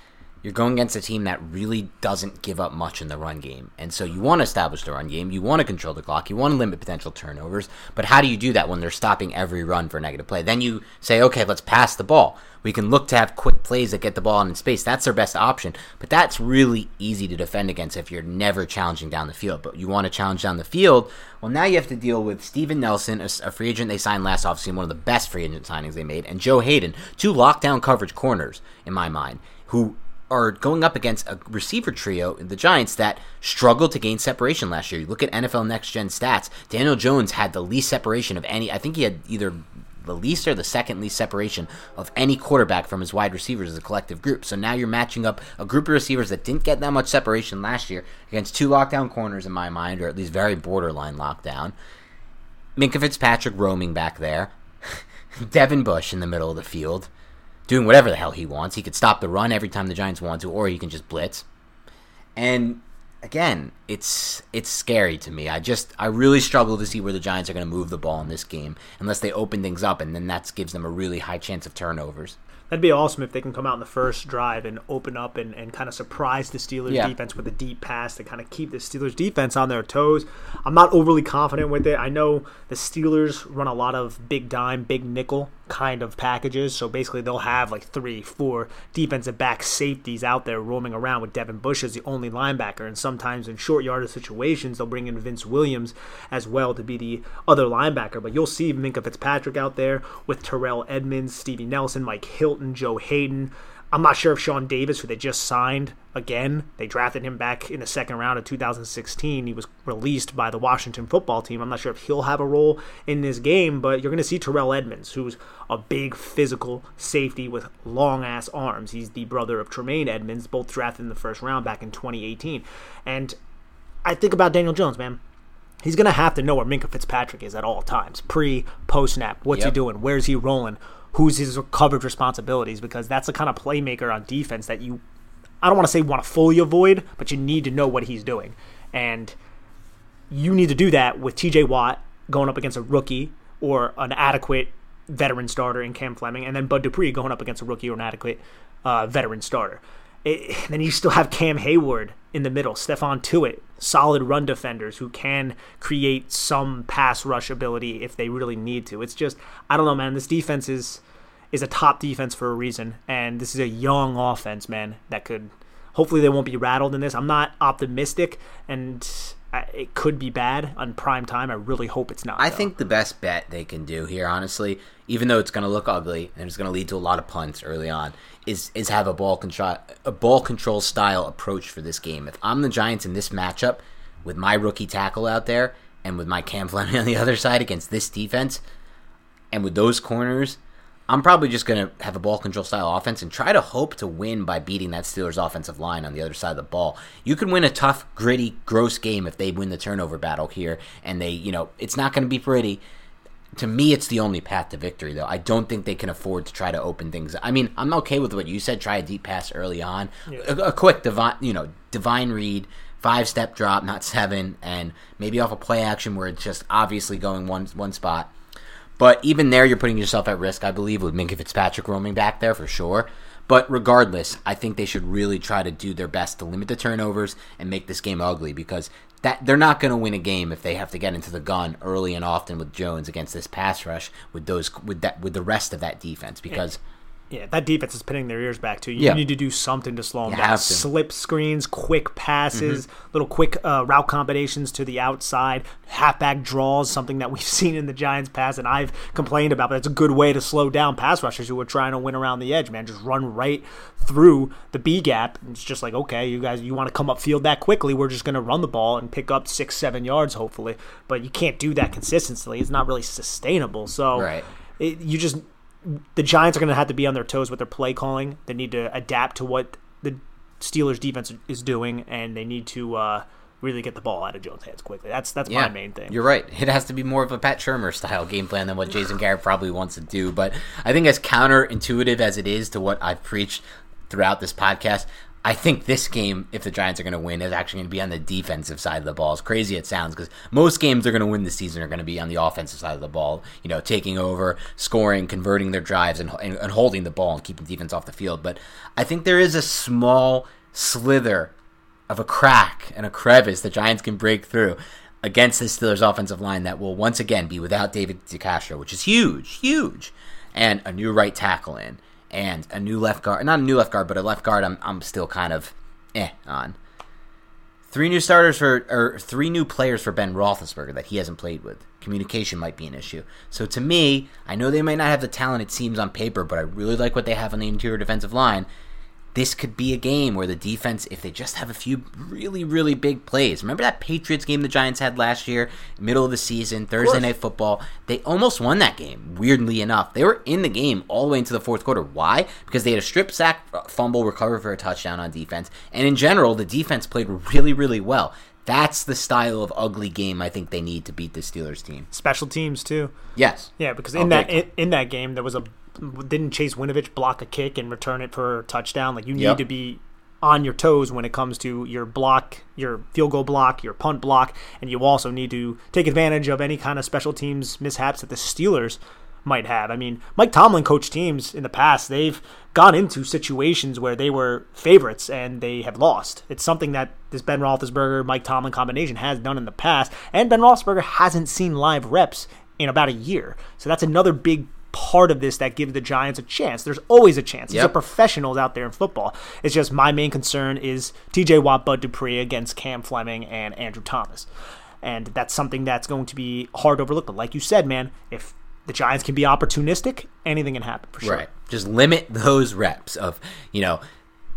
you're going against a team that really doesn't give up much in the run game. And so you want to establish the run game, you want to control the clock, you want to limit potential turnovers, but how do you do that when they're stopping every run for negative play? Then you say, okay, let's pass the ball. We can look to have quick plays that get the ball in space. That's their best option. But that's really easy to defend against if you're never challenging down the field. But you want to challenge down the field. Well, now you have to deal with Steven Nelson, a, a free agent they signed last offseason, one of the best free agent signings they made, and Joe Haden, two lockdown coverage corners, in my mind, who are going up against a receiver trio, in the Giants, that struggled to gain separation last year. You look at NFL Next Gen stats. Daniel Jones had the least separation of any. I think he had either the least or the second least separation of any quarterback from his wide receivers as a collective group. So now you're matching up a group of receivers that didn't get that much separation last year against two lockdown corners in my mind, or at least very borderline lockdown. Minkah Fitzpatrick roaming back there. <laughs> Devin Bush in the middle of the field doing whatever the hell he wants. He could stop the run every time the Giants want to, or he can just blitz. And again, it's it's scary to me. I just I really struggle to see where the Giants are going to move the ball in this game unless they open things up, and then that gives them a really high chance of turnovers. That'd be awesome if they can come out in the first drive and open up and, and kind of surprise the Steelers yeah. defense with a deep pass to kind of keep the Steelers defense on their toes. I'm not overly confident with it. I know the Steelers run a lot of big dime, big nickel kind of packages. So basically, they'll have like three, four defensive back safeties out there roaming around with Devin Bush as the only linebacker. And sometimes in short yardage situations, they'll bring in Vince Williams as well to be the other linebacker. But you'll see Minkah Fitzpatrick out there with Terrell Edmunds, Stevie Nelson, Mike Hilton, Joe Haden. I'm not sure if Sean Davis, who they just signed again, they drafted him back in the second round of 2016. He was released by the Washington football team. I'm not sure if he'll have a role in this game, but you're going to see Terrell Edmunds, who's a big physical safety with long ass arms. He's the brother of Tremaine Edmunds, both drafted in the first round back in 2018. And I think about Daniel Jones, man. He's going to have to know where Minkah Fitzpatrick is at all times, pre, post snap. What's yep. he doing? Where's he rolling? Who's his coverage responsibilities because that's the kind of playmaker on defense that you I don't want to say want to fully avoid, but you need to know what he's doing. And you need to do that with TJ Watt going up against a rookie or an adequate veteran starter in Cam Fleming, and then Bud Dupree going up against a rookie or an adequate uh, veteran starter. It, then you still have Cam Heyward in the middle, Stephon Tuitt, solid run defenders who can create some pass rush ability if they really need to. It's just I don't know, man. This defense is is a top defense for a reason, and this is a young offense, man. That could hopefully they won't be rattled in this. I'm not optimistic, and it could be bad on prime time. I really hope it's not. I though. think the best bet they can do here, honestly, even though it's going to look ugly and it's going to lead to a lot of punts early on, is is have a ball control a ball control style approach for this game. If I'm the Giants in this matchup with my rookie tackle out there and with my Cam Fleming <laughs> on the other side against this defense, and with those corners, I'm probably just going to have a ball control style offense and try to hope to win by beating that Steelers offensive line on the other side of the ball. You can win a tough, gritty, gross game if they win the turnover battle here and they, you know, it's not going to be pretty. To me, it's the only path to victory, though. I don't think they can afford to try to open things. I mean, I'm okay with what you said. Try a deep pass early on, yeah. a, a, quick divine, you know, divine read, five step drop, not seven, and maybe off a play action where it's just obviously going one one spot but even there, you're putting yourself at risk, I believe, with Minkah Fitzpatrick roaming back there for sure. But regardless, I think they should really try to do their best to limit the turnovers and make this game ugly because that they're not going to win a game if they have to get into the gun early and often with Jones against this pass rush with those with that with the rest of that defense because. Yeah yeah, that defense is pinning their ears back too. You yeah. need to do something to slow them you down. Slip screens, quick passes, mm-hmm. little quick uh, route combinations to the outside, halfback draws, something that we've <laughs> seen in the Giants pass, and I've complained about. But it's a good way to slow down pass rushers who are trying to win around the edge. Man, just run right through the B gap. It's just like, okay, you guys, you want to come up field that quickly? We're just going to run the ball and pick up six, seven yards, hopefully. But you can't do that consistently. It's not really sustainable. So. Right. It, you just the Giants are going to have to be on their toes with their play calling. They need to adapt to what the Steelers defense is doing, and they need to uh, really get the ball out of Jones' hands quickly. That's that's yeah, my main thing. You're right. It has to be more of a Pat Shurmur style game plan than what Jason Garrett probably wants to do. But I think as counterintuitive as it is to what I've preached throughout this podcast, I think this game, if the Giants are going to win, is actually going to be on the defensive side of the ball. As crazy it sounds, because most games they're going to win this season are going to be on the offensive side of the ball. You know, taking over, scoring, converting their drives, and, and, and holding the ball and keeping defense off the field. But I think there is a small slither of a crack and a crevice the Giants can break through against the Steelers offensive line that will once again be without David DeCastro, which is huge, huge, and a new right tackle in and a new left guard. Not a new left guard, but a left guard I'm, I'm still kind of eh on. Three new starters for, or three new players for Ben Roethlisberger that he hasn't played with. Communication might be an issue. So to me, I know they might not have the talent it seems on paper, but I really like what they have on the interior defensive line this could be a game where the defense, if they just have a few really, really big plays. Remember that Patriots game the Giants had last year, middle of the season, Thursday Night Football? They almost won that game, weirdly enough. They were in the game all the way into the fourth quarter. Why? Because they had a strip sack fumble recover for a touchdown on defense. And in general, the defense played really, really well. That's the style of ugly game I think they need to beat the Steelers team. Special teams too. Yes. Yeah, because in that in, in that game there was a didn't Chase Winovich block a kick and return it for a touchdown? Like you need yep. to be on your toes when it comes to your block, your field goal block, your punt block, and you also need to take advantage of any kind of special teams mishaps that the Steelers might have. I mean, Mike Tomlin coached teams in the past. They've gone into situations where they were favorites and they have lost. It's something that this Ben Roethlisberger Mike Tomlin combination has done in the past, and Ben Roethlisberger hasn't seen live reps in about a year. So that's another big part of this that gives the Giants a chance. There's always a chance. These are professionals out there in football. It's just my main concern is TJ Watt, Bud Dupree against Cam Fleming and Andrew Thomas. And that's something that's going to be hard to overlook. But like you said, man, if the Giants can be opportunistic, anything can happen for sure. Right. Just limit those reps of, you know,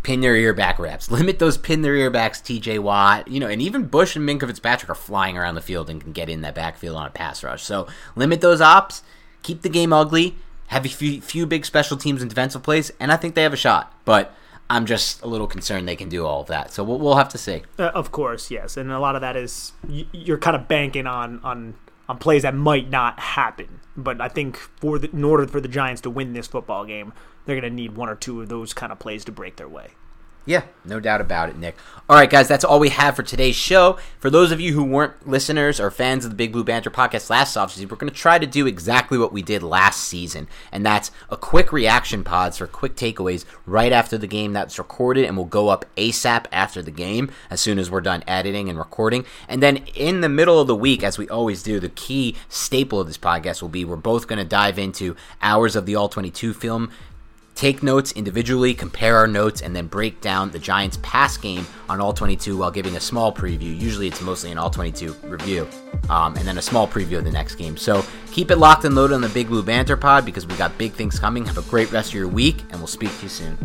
pin their ear back reps. Limit those pin their ear backs, TJ Watt, you know, and even Bush and Minkah Fitzpatrick are flying around the field and can get in that backfield on a pass rush. So limit those ops keep the game ugly, have a few, few big special teams and defensive plays, and I think they have a shot. But I'm just a little concerned they can do all of that. So we'll, we'll have to see. Uh, of course, yes, and a lot of that is you're kind of banking on on on plays that might not happen. But I think for the, in order for the Giants to win this football game, they're going to need one or two of those kind of plays to break their way. Yeah, no doubt about it, Nick. All right, guys, that's all we have for today's show. For those of you who weren't listeners or fans of the Big Blue Banter podcast last offseason, we're going to try to do exactly what we did last season, and that's a quick reaction pods for quick takeaways right after the game that's recorded and will go up ASAP after the game as soon as we're done editing and recording. And then in the middle of the week, as we always do, the key staple of this podcast will be we're both going to dive into hours of the All 22 film take notes individually, compare our notes, and then break down the Giants' pass game on All 22 while giving a small preview. Usually it's mostly an All 22 review, um, and then a small preview of the next game. So keep it locked and loaded on the Big Blue Banter Pod because we got big things coming. Have a great rest of your week, and we'll speak to you soon.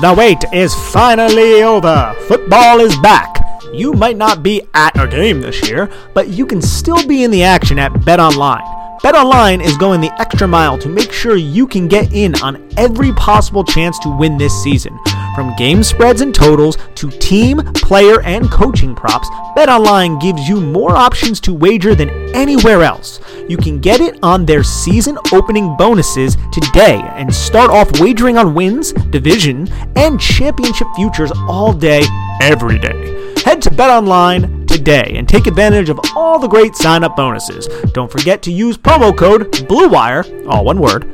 The wait is finally over. Football is back. You might not be at a game this year, but you can still be in the action at Bet Online. BetOnline is going the extra mile to make sure you can get in on every possible chance to win this season. From game spreads and totals to team, player, and coaching props, BetOnline gives you more options to wager than anywhere else. You can get it on their season opening bonuses today and start off wagering on wins, division, and championship futures all day, every day. Head to BetOnline today and take advantage of all the great sign up bonuses. Don't forget to use promo code BLUEWIRE, all one word,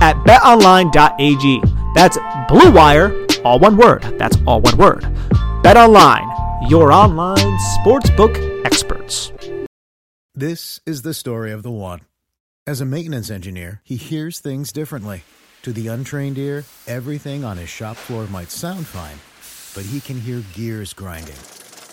at betonline.ag. That's BLUEWIRE, all one word. That's all one word. BetOnline, your online sportsbook experts. This is the story of the one. As a maintenance engineer, he hears things differently. To the untrained ear, everything on his shop floor might sound fine, but he can hear gears grinding